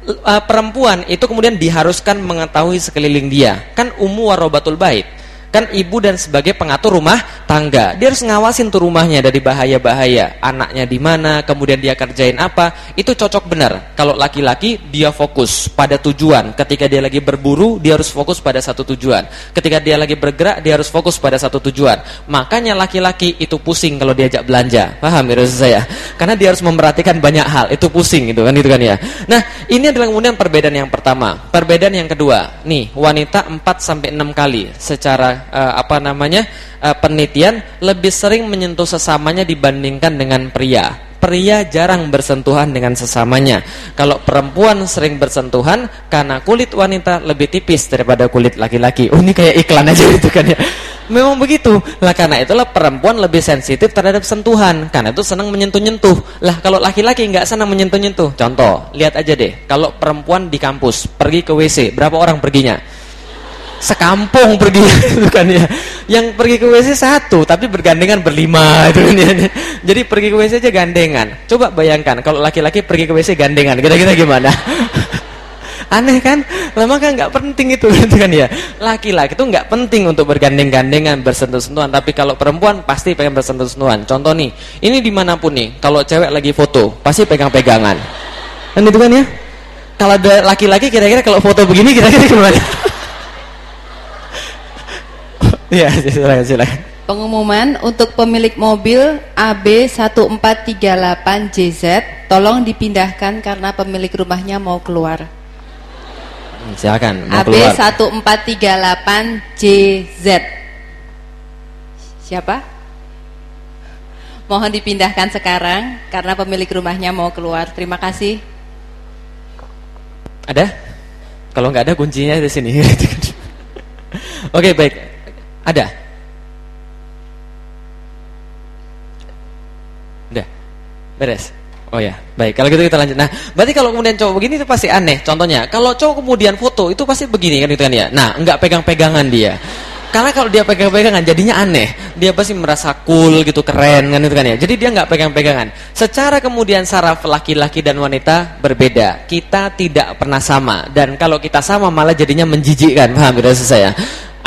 Uh, perempuan itu kemudian diharuskan mengetahui sekeliling dia. Kan ummu warobatul bait. Kan ibu dan sebagai pengatur rumah tangga. Dia harus ngawasin tuh rumahnya dari bahaya-bahaya. Anaknya di mana, kemudian dia kerjain apa. Itu cocok benar. Kalau laki-laki dia fokus pada tujuan. Ketika dia lagi berburu, dia harus fokus pada satu tujuan. Ketika dia lagi bergerak, dia harus fokus pada satu tujuan. Makanya laki-laki itu pusing kalau diajak belanja. Paham ya saya? Karena dia harus memperhatikan banyak hal. Itu pusing itu kan itu kan ya. Nah, ini adalah kemudian perbedaan yang pertama. Perbedaan yang kedua. Nih, wanita 4 sampai 6 kali secara uh, apa namanya? uh, lebih sering menyentuh sesamanya dibandingkan dengan pria. Pria jarang bersentuhan dengan sesamanya. Kalau perempuan sering bersentuhan karena kulit wanita lebih tipis daripada kulit laki-laki. Oh, ini kayak iklan aja gitu kan ya. Memang begitu. Lah karena itulah perempuan lebih sensitif terhadap sentuhan. Karena itu senang menyentuh-nyentuh. Lah kalau laki-laki nggak senang menyentuh-nyentuh. Contoh, lihat aja deh. Kalau perempuan di kampus pergi ke WC, berapa orang perginya? Sekampung pergi *laughs* itu kan ya. Yang pergi ke WC satu tapi bergandengan berlima itu kan ya. Jadi pergi ke WC aja gandengan. Coba bayangkan kalau laki-laki pergi ke WC gandengan, kira-kira gimana? *laughs* Aneh kan? Lama kan nggak penting itu *laughs* gitu kan ya. Laki-laki itu nggak penting untuk bergandeng-gandengan, bersentuh-sentuhan. Tapi kalau perempuan pasti pengen bersentuh-sentuhan. Contoh nih, ini di mana pun nih, kalau cewek lagi foto pasti pegang-pegangan. Kan itu kan ya? Kalau ada laki-laki kira-kira kalau foto begini kira-kira gimana? Iya, silakan silakan. Pengumuman untuk pemilik mobil AB1438JZ tolong dipindahkan karena pemilik rumahnya mau keluar. Hmm, silakan, mau AB1438JZ. Siapa? Mohon dipindahkan sekarang karena pemilik rumahnya mau keluar. Terima kasih. Ada? Kalau nggak ada kuncinya di sini. *laughs* Oke, baik. Ada? Udah. Beres. Oh ya, baik. Kalau gitu kita lanjut. Nah, berarti kalau kemudian cowok begini itu pasti aneh. Contohnya, kalau cowok kemudian foto itu pasti begini kan itu kan ya. Nah, enggak pegang-pegangan dia. Karena kalau dia pegang-pegangan jadinya aneh. Dia pasti merasa cool gitu, keren kan itu kan ya. Jadi dia enggak pegang-pegangan. Secara kemudian saraf laki-laki dan wanita berbeda. Kita tidak pernah sama dan kalau kita sama malah jadinya menjijikkan. Paham tidak saya?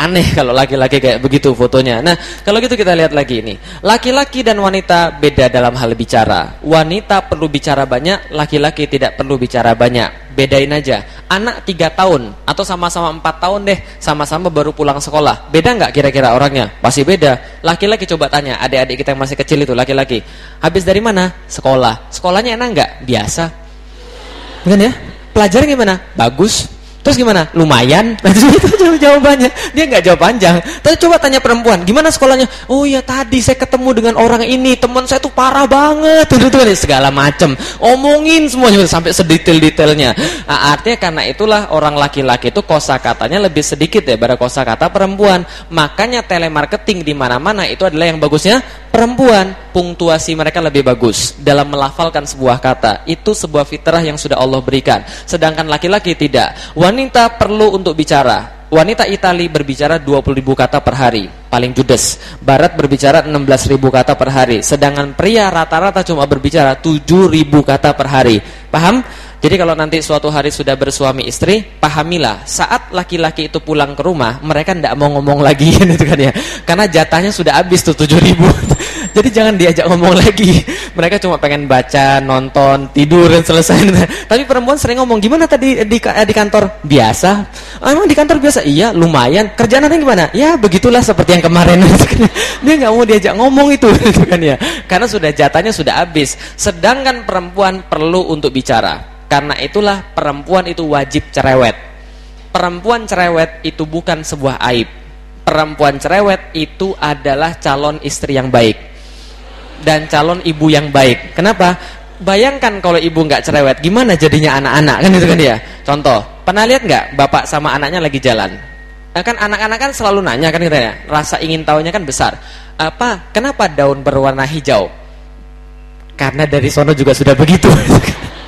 aneh kalau laki-laki kayak begitu fotonya. Nah, kalau gitu kita lihat lagi ini. Laki-laki dan wanita beda dalam hal bicara. Wanita perlu bicara banyak, laki-laki tidak perlu bicara banyak. Bedain aja. Anak 3 tahun atau sama-sama 4 tahun deh, sama-sama baru pulang sekolah. Beda nggak kira-kira orangnya? Pasti beda. Laki-laki coba tanya, adik-adik kita yang masih kecil itu laki-laki. Habis dari mana? Sekolah. Sekolahnya enak nggak? Biasa. Bukan ya? Pelajaran gimana? Bagus. Terus gimana? Lumayan. Nah, *laughs* itu jawabannya. Dia nggak jawab panjang. Tapi coba tanya perempuan, gimana sekolahnya? Oh ya tadi saya ketemu dengan orang ini, teman saya tuh parah banget. *laughs* Itu tuh segala macam. Omongin semuanya sampai sedetail-detailnya. Nah, artinya karena itulah orang laki-laki itu kosakatanya lebih sedikit ya pada kosakata perempuan. Makanya telemarketing di mana-mana itu adalah yang bagusnya perempuan. Punktuasi mereka lebih bagus dalam melafalkan sebuah kata. Itu sebuah fitrah yang sudah Allah berikan. Sedangkan laki-laki tidak. Perlu untuk bicara. Wanita Itali berbicara 20 ribu kata per hari, paling judes. Barat berbicara 16 ribu kata per hari. Sedangkan pria rata-rata cuma berbicara 7 ribu kata per hari. Paham? Jadi kalau nanti suatu hari sudah bersuami istri, pahamilah saat laki-laki itu pulang ke rumah, mereka tidak mau ngomong lagi *laughs* gitu kan ya. Karena jatahnya sudah habis tuh 7000. *laughs* Jadi jangan diajak ngomong lagi. Mereka cuma pengen baca, nonton, tidur dan selesai. *laughs* Tapi perempuan sering ngomong, "Gimana tadi di di kantor?" Biasa. Oh, emang di kantor biasa? Iya, lumayan. Kerjaan nanti gimana? Ya, begitulah seperti yang kemarin. Dia nggak mau diajak ngomong itu gitu kan ya. Karena sudah jatahnya sudah habis. Sedangkan perempuan perlu untuk bicara. Karena itulah perempuan itu wajib cerewet. Perempuan cerewet itu bukan sebuah aib. Perempuan cerewet itu adalah calon istri yang baik. Dan calon ibu yang baik. Kenapa? Bayangkan kalau ibu nggak cerewet, gimana jadinya anak-anak kan itu kan dia. Contoh, pernah lihat nggak bapak sama anaknya lagi jalan? Nah, kan anak-anak kan selalu nanya kan katanya, rasa ingin tahunya kan besar. Apa? Kenapa daun berwarna hijau? Karena dari sono juga sudah begitu. *laughs*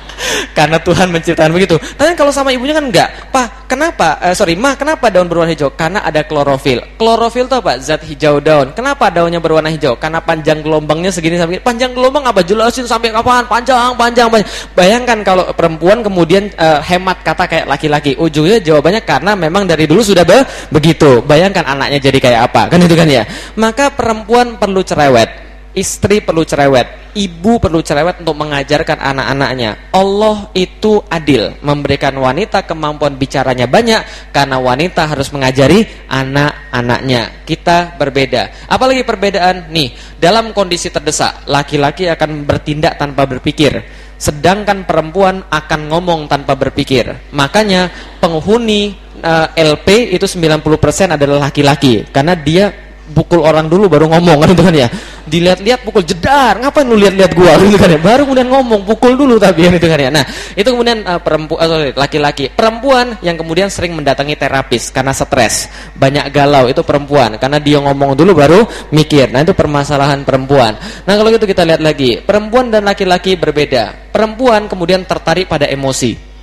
Karena Tuhan menciptakan begitu. Tapi kalau sama ibunya kan enggak. Pak, kenapa? Eh, sorry, Ma, kenapa daun berwarna hijau? Karena ada klorofil. Klorofil itu apa? Zat hijau daun. Kenapa daunnya berwarna hijau? Karena panjang gelombangnya segini sampai panjang gelombang apa? Jelasin sampai kapan? Panjang, panjang, panjang. Bayangkan kalau perempuan kemudian uh, hemat kata kayak laki-laki. Ujungnya jawabannya karena memang dari dulu sudah be begitu. Bayangkan anaknya jadi kayak apa? Kan itu kan ya. Maka perempuan perlu cerewet Istri perlu cerewet, ibu perlu cerewet untuk mengajarkan anak-anaknya. Allah itu adil, memberikan wanita kemampuan bicaranya banyak karena wanita harus mengajari anak-anaknya. Kita berbeda. Apalagi perbedaan nih, dalam kondisi terdesak, laki-laki akan bertindak tanpa berpikir. Sedangkan perempuan akan ngomong tanpa berpikir. Makanya penghuni eh, LP itu 90% adalah laki-laki karena dia pukul orang dulu baru ngomong kan itu kan ya? Dilihat-lihat pukul jedar ngapain lu lihat-lihat gua? *laughs* Gitu kan ya? Baru kemudian ngomong pukul dulu tapi kan *laughs* itu kan ya? Nah itu kemudian uh, perempuan uh, laki-laki. Perempuan yang kemudian sering mendatangi terapis karena stres banyak galau itu perempuan. Karena dia ngomong dulu baru mikir. Nah itu permasalahan perempuan. Nah kalau gitu kita lihat lagi. Perempuan dan laki-laki berbeda. Perempuan kemudian tertarik pada emosi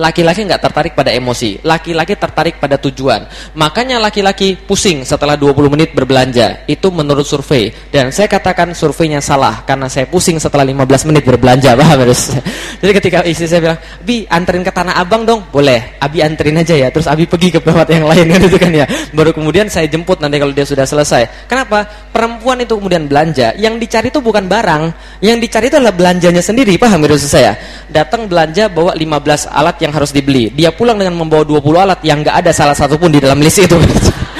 Laki-laki nggak tertarik pada emosi, laki-laki tertarik pada tujuan. Makanya laki-laki pusing setelah 20 menit berbelanja. Itu menurut survei. Dan saya katakan surveinya salah karena saya pusing setelah 15 menit berbelanja, *laughs* paham harus. Jadi ketika istri saya bilang, "Bi, anterin ke Tanah Abang dong." Boleh. Abi anterin aja ya. Terus Abi pergi ke tempat yang lain kan *laughs* kan ya. Baru kemudian saya jemput nanti kalau dia sudah selesai. Kenapa? Perempuan itu kemudian belanja, yang dicari itu bukan barang, yang dicari itu adalah belanjanya sendiri, paham harus saya? Datang belanja bawa 15 alat yang harus dibeli. Dia pulang dengan membawa 20 alat yang nggak ada salah satu pun di dalam list itu. *laughs*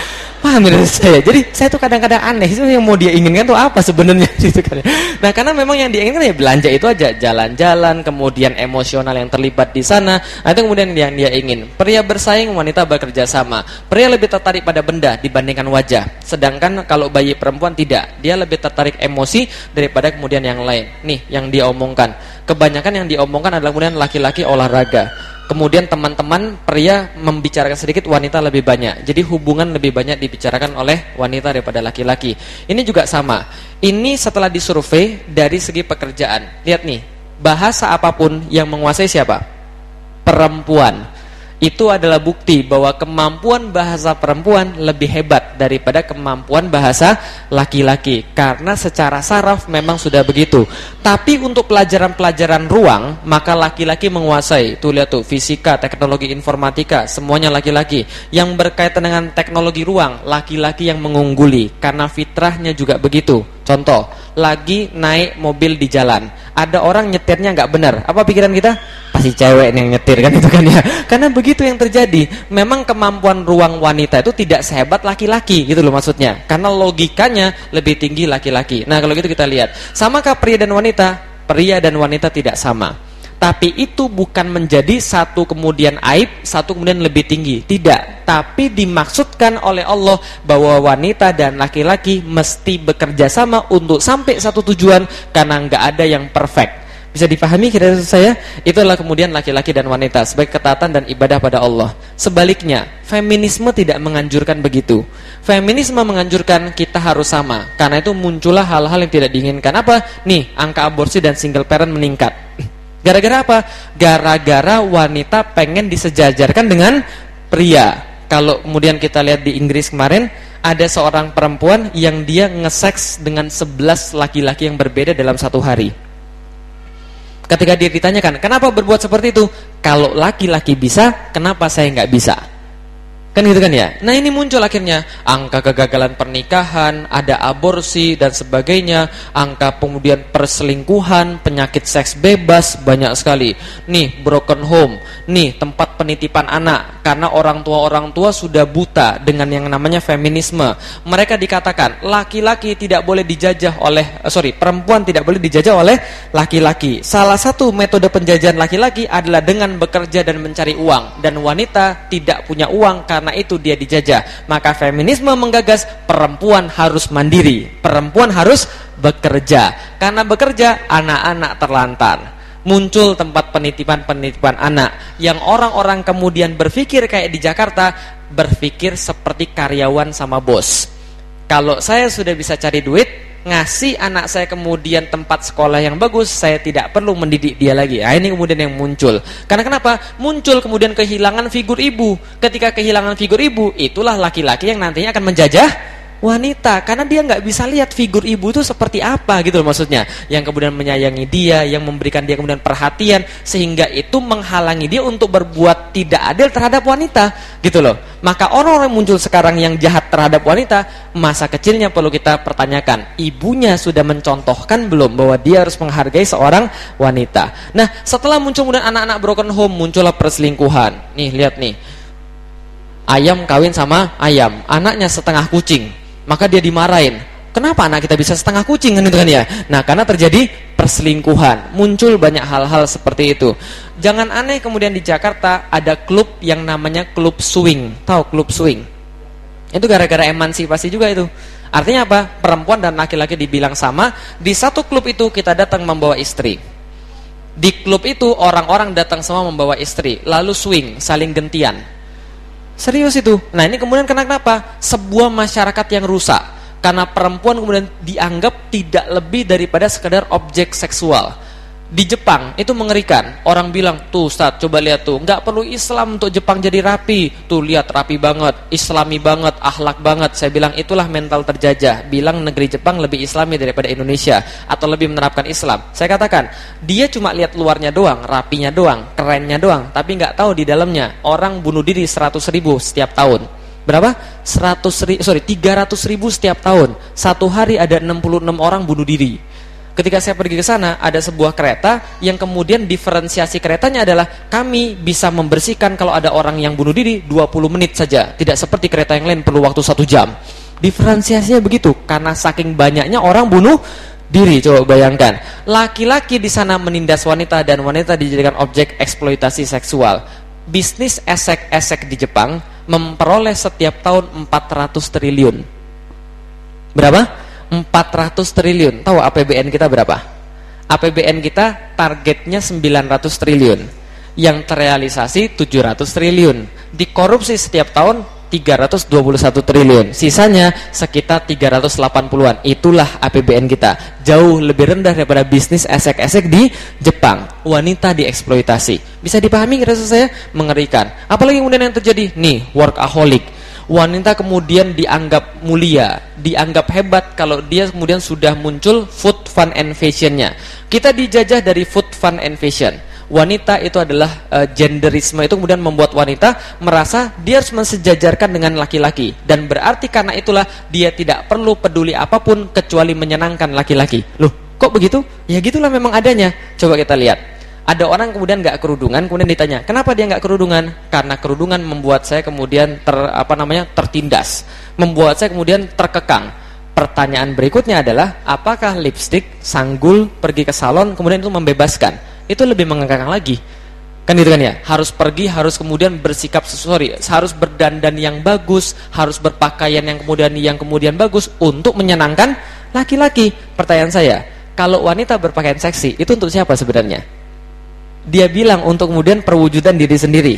Paham menurut saya? Jadi saya tuh kadang-kadang aneh itu yang mau dia inginkan tuh apa sebenarnya *laughs* gitu kan. Nah, karena memang yang dia inginkan ya belanja itu aja, jalan-jalan, kemudian emosional yang terlibat di sana. Nah, itu kemudian yang dia ingin. Pria bersaing, wanita bekerja sama. Pria lebih tertarik pada benda dibandingkan wajah. Sedangkan kalau bayi perempuan tidak, dia lebih tertarik emosi daripada kemudian yang lain. Nih, yang dia omongkan. Kebanyakan yang diomongkan adalah kemudian laki-laki olahraga Kemudian teman-teman pria membicarakan sedikit, wanita lebih banyak. Jadi hubungan lebih banyak dibicarakan oleh wanita daripada laki-laki. Ini juga sama. Ini setelah disurvei dari segi pekerjaan. Lihat nih, bahasa apa pun yang menguasai siapa? Perempuan itu adalah bukti bahwa kemampuan bahasa perempuan lebih hebat daripada kemampuan bahasa laki-laki. Karena secara saraf memang sudah begitu. Tapi untuk pelajaran-pelajaran ruang maka laki-laki menguasai. Tuh lihat tuh fisika, teknologi informatika semuanya laki-laki. Yang berkaitan dengan teknologi ruang laki-laki yang mengungguli. Karena fitrahnya juga begitu contoh lagi naik mobil di jalan. Ada orang nyetirnya nggak benar. Apa pikiran kita? Pasti cewek yang nyetir kan *laughs* itu kan ya. Karena begitu yang terjadi. Memang kemampuan ruang wanita itu tidak sehebat laki-laki gitu loh maksudnya. Karena logikanya lebih tinggi laki-laki. Nah kalau gitu kita lihat. Samakah pria dan wanita? Pria dan wanita tidak sama tapi itu bukan menjadi satu kemudian aib, satu kemudian lebih tinggi. Tidak, tapi dimaksudkan oleh Allah bahwa wanita dan laki-laki mesti bekerja sama untuk sampai satu tujuan karena nggak ada yang perfect. Bisa dipahami kira saya? Itulah kemudian laki-laki dan wanita sebagai ketaatan dan ibadah pada Allah. Sebaliknya, feminisme tidak menganjurkan begitu. Feminisme menganjurkan kita harus sama. Karena itu muncullah hal-hal yang tidak diinginkan. Apa? Nih, angka aborsi dan single parent meningkat. Gara-gara apa? Gara-gara wanita pengen disejajarkan dengan pria. Kalau kemudian kita lihat di Inggris kemarin, ada seorang perempuan yang dia ngeseks dengan 11 laki-laki yang berbeda dalam satu hari. Ketika dia ditanyakan, kenapa berbuat seperti itu? Kalau laki-laki bisa, kenapa saya nggak bisa? Kan gitu kan ya? Nah ini muncul akhirnya angka kegagalan pernikahan, ada aborsi dan sebagainya, angka kemudian perselingkuhan, penyakit seks bebas banyak sekali. Nih broken home, nih tempat penitipan anak karena orang tua-orang tua sudah buta dengan yang namanya feminisme. Mereka dikatakan laki-laki tidak boleh dijajah oleh eh, sorry perempuan tidak boleh dijajah oleh laki-laki. Salah satu metode penjajahan laki-laki adalah dengan bekerja dan mencari uang dan wanita tidak punya uang karena itu dia dijajah. Maka feminisme menggagas perempuan harus mandiri, perempuan harus bekerja. Karena bekerja anak-anak terlantar. Muncul tempat penitipan-penitipan anak yang orang-orang kemudian berpikir kayak di Jakarta, berpikir seperti karyawan sama bos. Kalau saya sudah bisa cari duit, ngasih anak saya kemudian tempat sekolah yang bagus, saya tidak perlu mendidik dia lagi. Nah, ini kemudian yang muncul. Karena kenapa? Muncul kemudian kehilangan figur ibu. Ketika kehilangan figur ibu, itulah laki-laki yang nantinya akan menjajah wanita karena dia nggak bisa lihat figur ibu itu seperti apa gitu loh maksudnya. Yang kemudian menyayangi dia yang memberikan dia kemudian perhatian sehingga itu menghalangi dia untuk berbuat tidak adil terhadap wanita gitu loh. Maka orang-orang muncul sekarang yang jahat terhadap wanita masa kecilnya perlu kita pertanyakan ibunya sudah mencontohkan belum bahwa dia harus menghargai seorang wanita? Nah setelah muncul kemudian anak-anak broken home muncullah perselingkuhan. Nih lihat nih. Ayam kawin sama ayam anaknya setengah kucing maka dia dimarahin. Kenapa anak kita bisa setengah kucing kan itu kan ya? Nah, karena terjadi perselingkuhan. Muncul banyak hal-hal seperti itu. Jangan aneh kemudian di Jakarta ada klub yang namanya klub swing. Tahu klub swing? Itu gara-gara emansipasi juga itu. Artinya apa? Perempuan dan laki-laki dibilang sama. Di satu klub itu kita datang membawa istri. Di klub itu orang-orang datang semua membawa istri. Lalu swing, saling gentian. Serius itu. Nah ini kemudian kenapa? Sebuah masyarakat yang rusak. Karena perempuan kemudian dianggap tidak lebih daripada sekedar objek seksual di Jepang itu mengerikan. Orang bilang, "Tuh Ustaz, coba lihat tuh, nggak perlu Islam untuk Jepang jadi rapi. Tuh lihat rapi banget, islami banget, akhlak banget." Saya bilang itulah mental terjajah. Bilang negeri Jepang lebih islami daripada Indonesia atau lebih menerapkan Islam. Saya katakan, dia cuma lihat luarnya doang, rapinya doang, kerennya doang, tapi nggak tahu di dalamnya orang bunuh diri 100 ribu setiap tahun. Berapa? 100 ribu, sorry, 300 ribu setiap tahun. Satu hari ada 66 orang bunuh diri ketika saya pergi ke sana ada sebuah kereta yang kemudian diferensiasi keretanya adalah kami bisa membersihkan kalau ada orang yang bunuh diri 20 menit saja. Tidak seperti kereta yang lain perlu waktu satu jam. Diferensiasinya begitu karena saking banyaknya orang bunuh diri coba bayangkan. Laki-laki di sana menindas wanita dan wanita dijadikan objek eksploitasi seksual. Bisnis esek-esek di Jepang memperoleh setiap tahun 400 triliun. Berapa 400 triliun. Tahu APBN kita berapa? APBN kita targetnya 900 triliun. Yang terrealisasi 700 triliun. Dikorupsi setiap tahun 321 triliun. Sisanya sekitar 380-an. Itulah APBN kita. Jauh lebih rendah daripada bisnis esek-esek di Jepang. Wanita dieksploitasi. Bisa dipahami kira saya? Mengerikan. Apalagi kemudian yang terjadi? Nih, workaholic wanita kemudian dianggap mulia, dianggap hebat kalau dia kemudian sudah muncul food fun and fashionnya. Kita dijajah dari food fun and fashion. Wanita itu adalah uh, genderisme itu kemudian membuat wanita merasa dia harus mensejajarkan dengan laki-laki dan berarti karena itulah dia tidak perlu peduli apa pun kecuali menyenangkan laki-laki. Loh, kok begitu? Ya gitulah memang adanya. Coba kita lihat. Ada orang kemudian nggak kerudungan, kemudian ditanya, kenapa dia nggak kerudungan? Karena kerudungan membuat saya kemudian ter apa namanya tertindas, membuat saya kemudian terkekang. Pertanyaan berikutnya adalah, apakah lipstick, sanggul, pergi ke salon, kemudian itu membebaskan? Itu lebih mengekang lagi. Kan gitu kan ya? Harus pergi, harus kemudian bersikap sorry, harus berdandan yang bagus, harus berpakaian yang kemudian yang kemudian bagus untuk menyenangkan laki-laki. Pertanyaan saya, kalau wanita berpakaian seksi, itu untuk siapa sebenarnya? Dia bilang untuk kemudian perwujudan diri sendiri.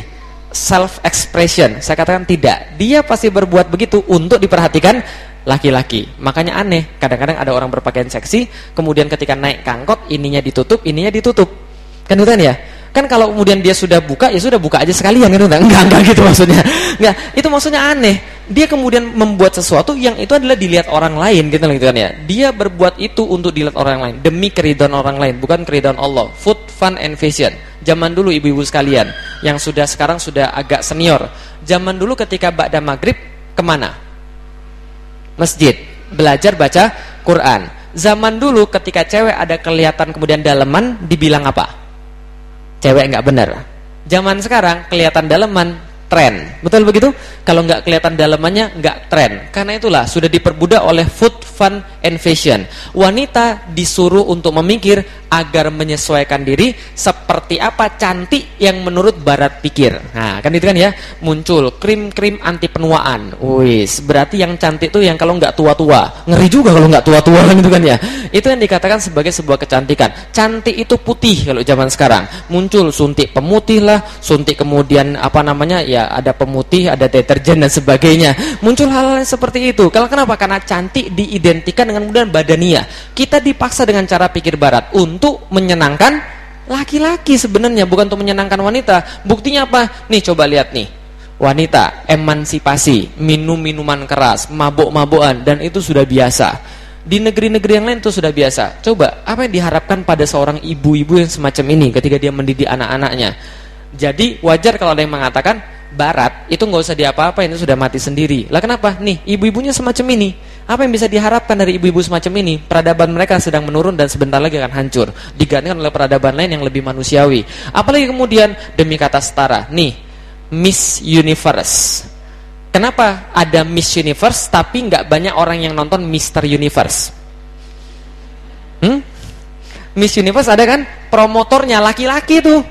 Self expression saya katakan tidak. Dia pasti berbuat begitu untuk diperhatikan laki-laki. Makanya aneh. Kadang-kadang ada orang berpakaian seksi kemudian ketika naik kangkot ininya ditutup ininya ditutup. Kan itu kan ya? Kan kalau kemudian dia sudah buka, ya sudah buka aja sekalian kan? Enggak, enggak, enggak gitu maksudnya. Enggak, itu maksudnya aneh. Dia kemudian membuat sesuatu yang itu adalah dilihat orang lain gitu, gitu kan ya. Dia berbuat itu untuk dilihat orang lain demi keridhaan orang lain, bukan keridhaan Allah. Food, fun and fashion. Zaman dulu ibu-ibu sekalian yang sudah sekarang sudah agak senior. Zaman dulu ketika ba'da maghrib ke mana? Masjid. Belajar baca Quran. Zaman dulu ketika cewek ada kelihatan kemudian daleman dibilang apa? cewek nggak benar. Zaman sekarang kelihatan daleman tren. Betul begitu? Kalau nggak kelihatan dalamannya nggak tren. Karena itulah sudah diperbudak oleh food, fun, and fashion. Wanita disuruh untuk memikir agar menyesuaikan diri seperti apa cantik yang menurut barat pikir. Nah, kan itu kan ya, muncul krim-krim anti penuaan. Wis, berarti yang cantik itu yang kalau nggak tua-tua. Ngeri juga kalau nggak tua-tua kan itu kan ya. Itu yang dikatakan sebagai sebuah kecantikan. Cantik itu putih kalau zaman sekarang. Muncul suntik pemutih lah, suntik kemudian apa namanya? Ya, ada pemutih, ada deterjen dan sebagainya. Muncul hal Hal seperti itu. Kalau kenapa? Karena cantik diidentikan dengan kemudian badania. Kita dipaksa dengan cara pikir barat untuk menyenangkan laki-laki sebenarnya bukan untuk menyenangkan wanita. Buktinya apa? Nih coba lihat nih. Wanita emansipasi, minum minuman keras, mabuk-mabukan dan itu sudah biasa. Di negeri-negeri yang lain itu sudah biasa. Coba, apa yang diharapkan pada seorang ibu-ibu yang semacam ini ketika dia mendidik anak-anaknya? Jadi wajar kalau ada yang mengatakan barat itu nggak usah diapa-apain itu sudah mati sendiri. Lah kenapa? Nih, ibu-ibunya semacam ini. Apa yang bisa diharapkan dari ibu-ibu semacam ini? Peradaban mereka sedang menurun dan sebentar lagi akan hancur, digantikan oleh peradaban lain yang lebih manusiawi. Apalagi kemudian demi kata setara. Nih, Miss Universe. Kenapa ada Miss Universe tapi nggak banyak orang yang nonton Mister Universe? Hmm? Miss Universe ada kan promotornya laki-laki tuh,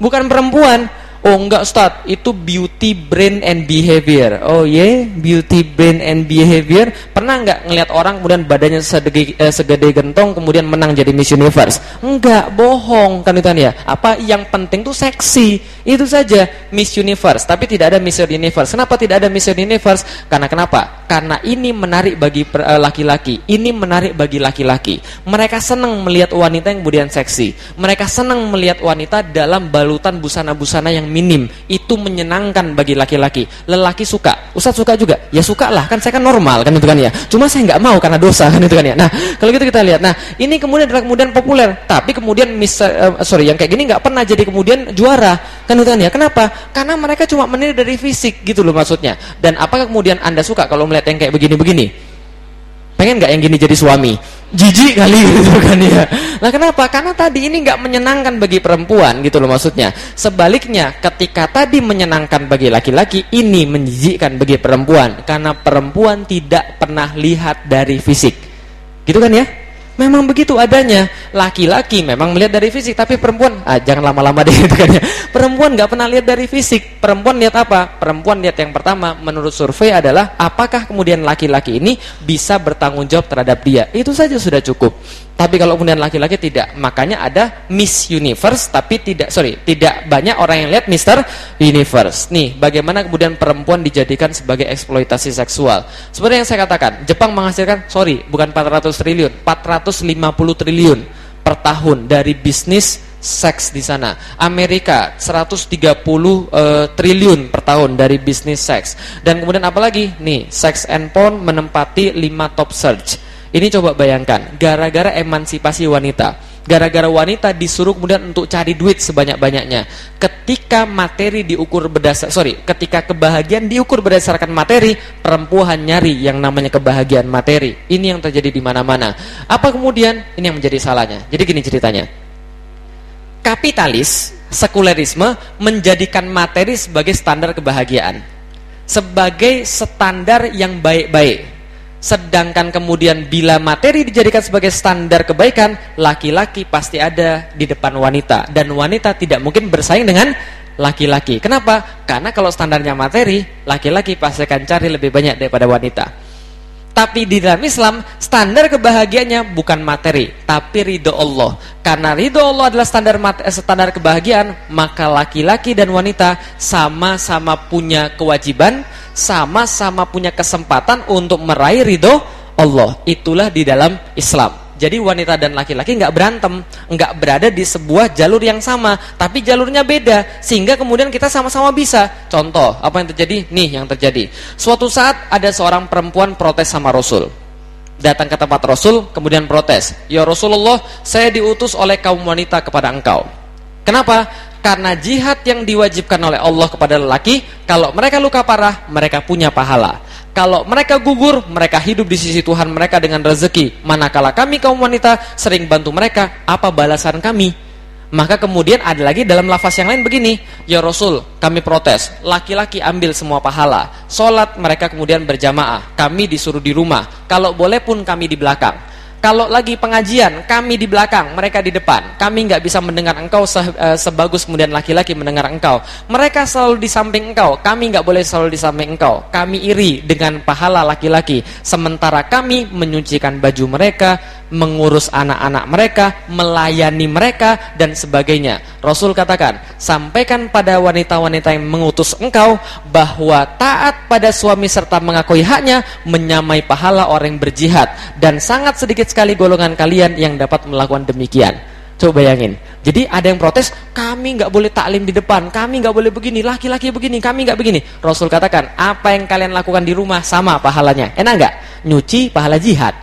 bukan perempuan Oh enggak Ustaz, itu beauty brain and behavior. Oh ye, yeah? beauty brain and behavior. Pernah enggak ngelihat orang kemudian badannya segede, eh, segede gentong kemudian menang jadi Miss Universe? Enggak, bohong kan itu ya. Apa yang penting tuh seksi. Itu saja Miss Universe, tapi tidak ada Miss Universe. Kenapa tidak ada Miss Universe? Karena kenapa? Karena ini menarik bagi eh, laki-laki. Uh, ini menarik bagi laki-laki. Mereka senang melihat wanita yang kemudian seksi. Mereka senang melihat wanita dalam balutan busana-busana yang minim. Itu menyenangkan bagi laki-laki. Lelaki suka. Ustaz suka juga? Ya suka lah kan saya kan normal kan itu kan ya. Cuma saya nggak mau karena dosa *laughs* kan itu kan ya. Nah kalau gitu kita lihat. Nah ini kemudian adalah kemudian populer. Tapi kemudian misal uh, sorry yang kayak gini nggak pernah jadi kemudian juara. Kan itu kan ya. Kenapa? Karena mereka cuma menilai dari fisik gitu loh maksudnya. Dan apakah kemudian anda suka kalau melihat yang kayak begini-begini? Pengen nggak yang gini jadi suami jijik kali *laughs* gitu kan ya. Nah kenapa? Karena tadi ini nggak menyenangkan bagi perempuan gitu loh maksudnya. Sebaliknya, ketika tadi menyenangkan bagi laki-laki, ini menjijikkan bagi perempuan karena perempuan tidak pernah lihat dari fisik. Gitu kan ya? Memang begitu adanya. Laki-laki memang melihat dari fisik, tapi perempuan ah, jangan lama-lama deh *laughs* itu kan ya. Perempuan nggak pernah lihat dari fisik. Perempuan lihat apa? Perempuan lihat yang pertama menurut survei adalah apakah kemudian laki-laki ini bisa bertanggung jawab terhadap dia. Itu saja sudah cukup. Tapi kalau kemudian laki-laki tidak, makanya ada Miss Universe tapi tidak sorry, tidak banyak orang yang lihat Mister Universe. Nih, bagaimana kemudian perempuan dijadikan sebagai eksploitasi seksual. Seperti yang saya katakan, Jepang menghasilkan sorry, bukan 400 triliun, 450 triliun per tahun dari bisnis seks di sana. Amerika 130 uh, eh, triliun per tahun dari bisnis seks. Dan kemudian apalagi? Nih, sex and porn menempati 5 top search ini coba bayangkan, gara-gara emansipasi wanita, gara-gara wanita disuruh kemudian untuk cari duit sebanyak-banyaknya. Ketika materi diukur berdasar, sorry, ketika kebahagiaan diukur berdasarkan materi, perempuan nyari yang namanya kebahagiaan materi. Ini yang terjadi di mana-mana. Apa kemudian? Ini yang menjadi salahnya. Jadi gini ceritanya. Kapitalis, sekulerisme menjadikan materi sebagai standar kebahagiaan. Sebagai standar yang baik-baik Sedangkan kemudian bila materi dijadikan sebagai standar kebaikan, laki-laki pasti ada di depan wanita dan wanita tidak mungkin bersaing dengan laki-laki. Kenapa? Karena kalau standarnya materi, laki-laki pasti akan cari lebih banyak daripada wanita. Tapi di dalam Islam, standar kebahagiaannya bukan materi, tapi ridho Allah. Karena ridho Allah adalah standar eh, standar kebahagiaan, maka laki-laki dan wanita sama-sama punya kewajiban sama-sama punya kesempatan untuk meraih ridho Allah. Itulah di dalam Islam. Jadi wanita dan laki-laki nggak berantem, nggak berada di sebuah jalur yang sama, tapi jalurnya beda, sehingga kemudian kita sama-sama bisa. Contoh, apa yang terjadi? Nih yang terjadi. Suatu saat ada seorang perempuan protes sama Rasul. Datang ke tempat Rasul, kemudian protes. Ya Rasulullah, saya diutus oleh kaum wanita kepada engkau. Kenapa? Karena jihad yang diwajibkan oleh Allah kepada lelaki, kalau mereka luka parah, mereka punya pahala. Kalau mereka gugur, mereka hidup di sisi Tuhan mereka dengan rezeki. Manakala kami kaum wanita sering bantu mereka, apa balasan kami? Maka kemudian ada lagi dalam lafaz yang lain begini, Ya Rasul, kami protes, laki-laki ambil semua pahala. Solat mereka kemudian berjamaah, kami disuruh di rumah. Kalau boleh pun kami di belakang. Kalau lagi pengajian, kami di belakang, mereka di depan. Kami nggak bisa mendengar engkau se uh, sebagus kemudian laki-laki mendengar engkau. Mereka selalu di samping engkau, kami nggak boleh selalu di samping engkau. Kami iri dengan pahala laki-laki, sementara kami menyucikan baju mereka, mengurus anak-anak mereka, melayani mereka dan sebagainya. Rasul katakan, sampaikan pada wanita-wanita yang mengutus engkau bahwa taat pada suami serta mengakui haknya menyamai pahala orang yang berjihad dan sangat sedikit sekali golongan kalian yang dapat melakukan demikian. Coba bayangin. Jadi ada yang protes, kami nggak boleh taklim di depan, kami nggak boleh begini, laki-laki begini, kami nggak begini. Rasul katakan, apa yang kalian lakukan di rumah sama pahalanya. Enak nggak? Nyuci pahala jihad.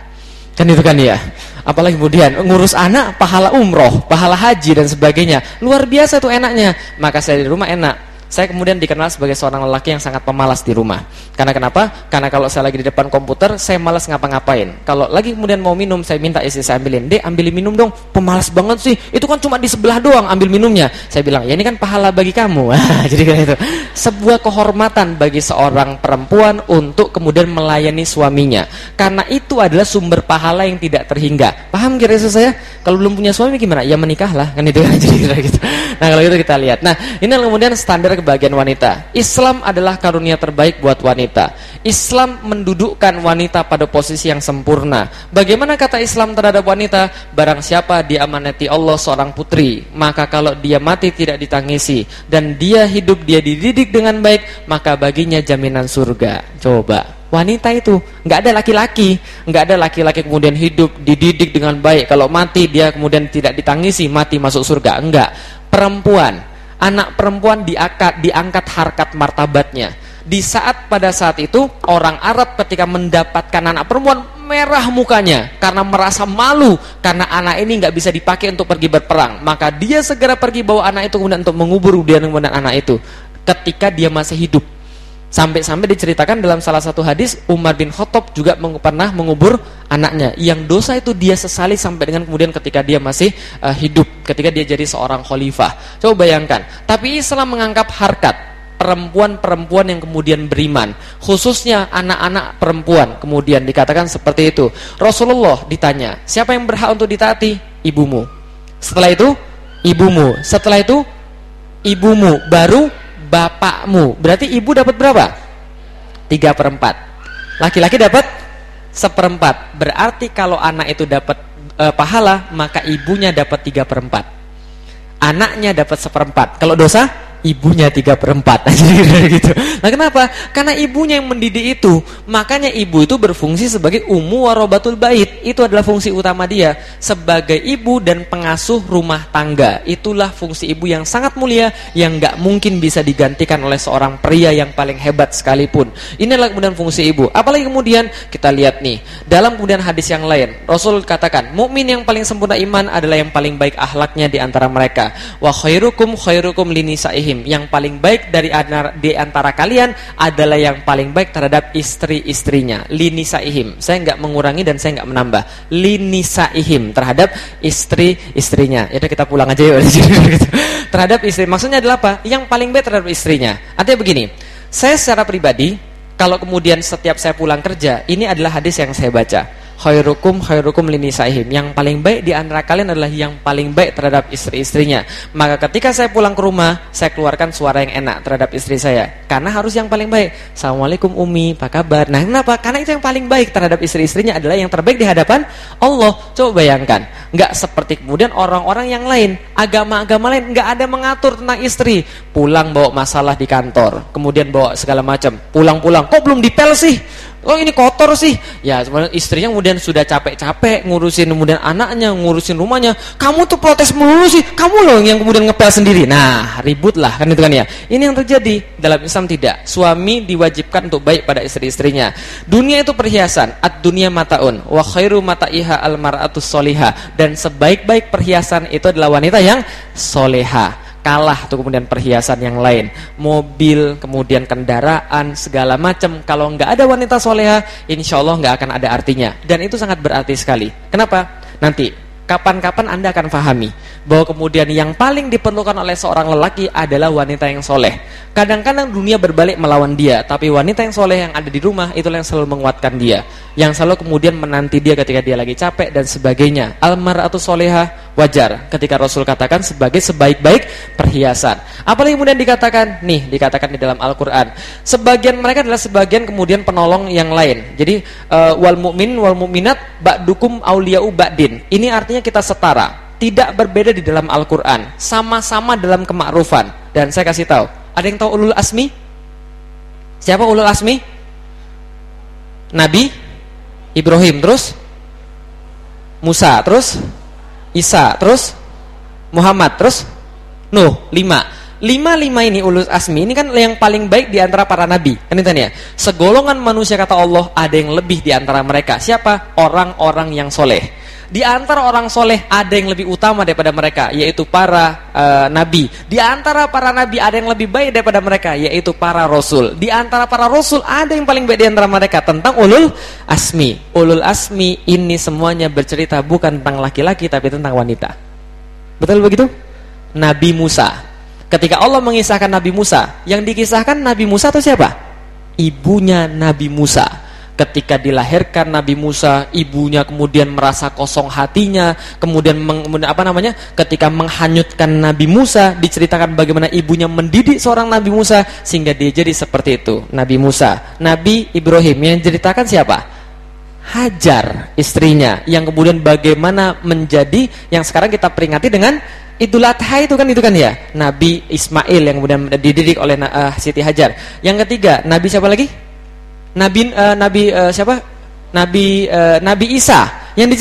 Kan itu kan ya. Apalagi kemudian ngurus anak, pahala umroh, pahala haji dan sebagainya. Luar biasa tuh enaknya. Maka saya di rumah enak. Saya kemudian dikenal sebagai seorang lelaki yang sangat pemalas di rumah. Karena kenapa? Karena kalau saya lagi di depan komputer, saya malas ngapa-ngapain. Kalau lagi kemudian mau minum, saya minta istri saya ambilin. Dek, ambilin minum dong. Pemalas banget sih. Itu kan cuma di sebelah doang ambil minumnya. Saya bilang, ya ini kan pahala bagi kamu. *laughs* Jadi kan itu. Sebuah kehormatan bagi seorang perempuan untuk kemudian melayani suaminya. Karena itu adalah sumber pahala yang tidak terhingga. Paham kira-kira saya? Kalau belum punya suami gimana? Ya menikahlah. Kan itu kan *laughs* jadi gitu. Nah, kalau itu kita lihat. Nah, ini kemudian standar kebahagiaan wanita. Islam adalah karunia terbaik buat wanita. Islam mendudukkan wanita pada posisi yang sempurna. Bagaimana kata Islam terhadap wanita? Barang siapa diamanati Allah seorang putri, maka kalau dia mati tidak ditangisi dan dia hidup dia dididik dengan baik, maka baginya jaminan surga. Coba wanita itu nggak ada laki-laki nggak ada laki-laki kemudian hidup dididik dengan baik kalau mati dia kemudian tidak ditangisi mati masuk surga enggak perempuan anak perempuan diangkat diangkat harkat martabatnya. Di saat pada saat itu orang Arab ketika mendapatkan anak perempuan merah mukanya karena merasa malu karena anak ini nggak bisa dipakai untuk pergi berperang. Maka dia segera pergi bawa anak itu kemudian untuk mengubur dia kemudian anak itu ketika dia masih hidup. Sampai-sampai diceritakan dalam salah satu hadis Umar bin Khattab juga pernah mengubur anaknya yang dosa itu dia sesali sampai dengan kemudian ketika dia masih uh, hidup, ketika dia jadi seorang khalifah. Coba bayangkan. Tapi Islam menganggap harkat perempuan-perempuan yang kemudian beriman, khususnya anak-anak perempuan. Kemudian dikatakan seperti itu. Rasulullah ditanya, "Siapa yang berhak untuk ditaati?" Ibumu. Setelah itu, ibumu. Setelah itu, ibumu. Baru bapakmu. Berarti ibu dapat berapa? Tiga perempat. Laki-laki dapat seperempat. Berarti kalau anak itu dapat e, pahala, maka ibunya dapat tiga perempat. Anaknya dapat seperempat. Kalau dosa, ibunya tiga perempat *laughs* gitu. Nah kenapa? Karena ibunya yang mendidik itu. Makanya ibu itu berfungsi sebagai umu warobatul bait. Itu adalah fungsi utama dia sebagai ibu dan pengasuh rumah tangga. Itulah fungsi ibu yang sangat mulia yang nggak mungkin bisa digantikan oleh seorang pria yang paling hebat sekalipun. Inilah kemudian fungsi ibu. Apalagi kemudian kita lihat nih dalam kemudian hadis yang lain Rasul katakan mukmin yang paling sempurna iman adalah yang paling baik akhlaknya di antara mereka. Wa khairukum khairukum linisaihi alaihim. Yang paling baik dari di antara kalian adalah yang paling baik terhadap istri-istrinya. Linisaihim. Saya nggak mengurangi dan saya nggak menambah. Linisaihim terhadap istri-istrinya. Ya kita pulang aja yuk. *laughs* terhadap istri. Maksudnya adalah apa? Yang paling baik terhadap istrinya. Artinya begini. Saya secara pribadi kalau kemudian setiap saya pulang kerja, ini adalah hadis yang saya baca khairukum khairukum linisaihim. Yang paling baik di antara kalian adalah yang paling baik terhadap istri-istrinya. Maka ketika saya pulang ke rumah, saya keluarkan suara yang enak terhadap istri saya. Karena harus yang paling baik. Assalamualaikum Umi, apa kabar? Nah, kenapa? Karena itu yang paling baik terhadap istri-istrinya adalah yang terbaik di hadapan Allah. Coba bayangkan, nggak seperti kemudian orang-orang yang lain, agama-agama lain nggak ada mengatur tentang istri. Pulang bawa masalah di kantor, kemudian bawa segala macam. Pulang-pulang, kok belum dipel sih? Oh ini kotor sih. Ya istrinya kemudian sudah capek-capek ngurusin kemudian anaknya, ngurusin rumahnya. Kamu tuh protes melulu sih. Kamu loh yang kemudian ngepel sendiri. Nah, ribut lah kan itu kan ya. Ini yang terjadi dalam Islam tidak. Suami diwajibkan untuk baik pada istri-istrinya. Dunia itu perhiasan. Ad dunia mataun. Wa khairu mataiha al mar'atus soliha. Dan sebaik-baik perhiasan itu adalah wanita yang soleha kalah tuh kemudian perhiasan yang lain. Mobil kemudian kendaraan segala macam. Kalau nggak ada wanita soleha insya Allah nggak akan ada artinya. Dan itu sangat berarti sekali. Kenapa? Nanti kapan-kapan Anda akan pahami bahwa kemudian yang paling diperlukan oleh seorang lelaki adalah wanita yang soleh. Kadang-kadang dunia berbalik melawan dia, tapi wanita yang soleh yang ada di rumah itulah yang selalu menguatkan dia, yang selalu kemudian menanti dia ketika dia lagi capek dan sebagainya. atau soleha wajar ketika Rasul katakan sebagai sebaik-baik perhiasan. Apalagi kemudian dikatakan, nih dikatakan di dalam Al-Quran, sebagian mereka adalah sebagian kemudian penolong yang lain. Jadi uh, wal mukmin wal mukminat ba'dukum auliya'u ba'din. Ini artinya kita setara tidak berbeda di dalam Al-Quran sama-sama dalam kemakrufan dan saya kasih tahu ada yang tahu ulul asmi siapa ulul asmi Nabi Ibrahim terus Musa terus Isa terus Muhammad terus Nuh lima. Lima lima ini ulul asmi ini kan yang paling baik di antara para nabi. Kan itu ya? Segolongan manusia kata Allah ada yang lebih di antara mereka. Siapa? Orang-orang yang soleh di antara orang soleh ada yang lebih utama daripada mereka, yaitu para uh, nabi. Di antara para nabi ada yang lebih baik daripada mereka, yaitu para rasul. Di antara para rasul ada yang paling baik di antara mereka tentang ulul asmi. Ulul asmi ini semuanya bercerita bukan tentang laki-laki tapi tentang wanita. Betul begitu? Nabi Musa. Ketika Allah mengisahkan Nabi Musa, yang dikisahkan Nabi Musa itu siapa? Ibunya Nabi Musa ketika dilahirkan Nabi Musa, ibunya kemudian merasa kosong hatinya, kemudian meng, apa namanya? ketika menghanyutkan Nabi Musa, diceritakan bagaimana ibunya mendidik seorang Nabi Musa sehingga dia jadi seperti itu. Nabi Musa, Nabi Ibrahim yang ceritakan siapa? Hajar istrinya yang kemudian bagaimana menjadi yang sekarang kita peringati dengan Idul Adha itu kan itu kan ya Nabi Ismail yang kemudian dididik oleh uh, Siti Hajar. Yang ketiga Nabi siapa lagi? Nabi uh, Nabi uh, siapa? Nabi uh, Nabi Isa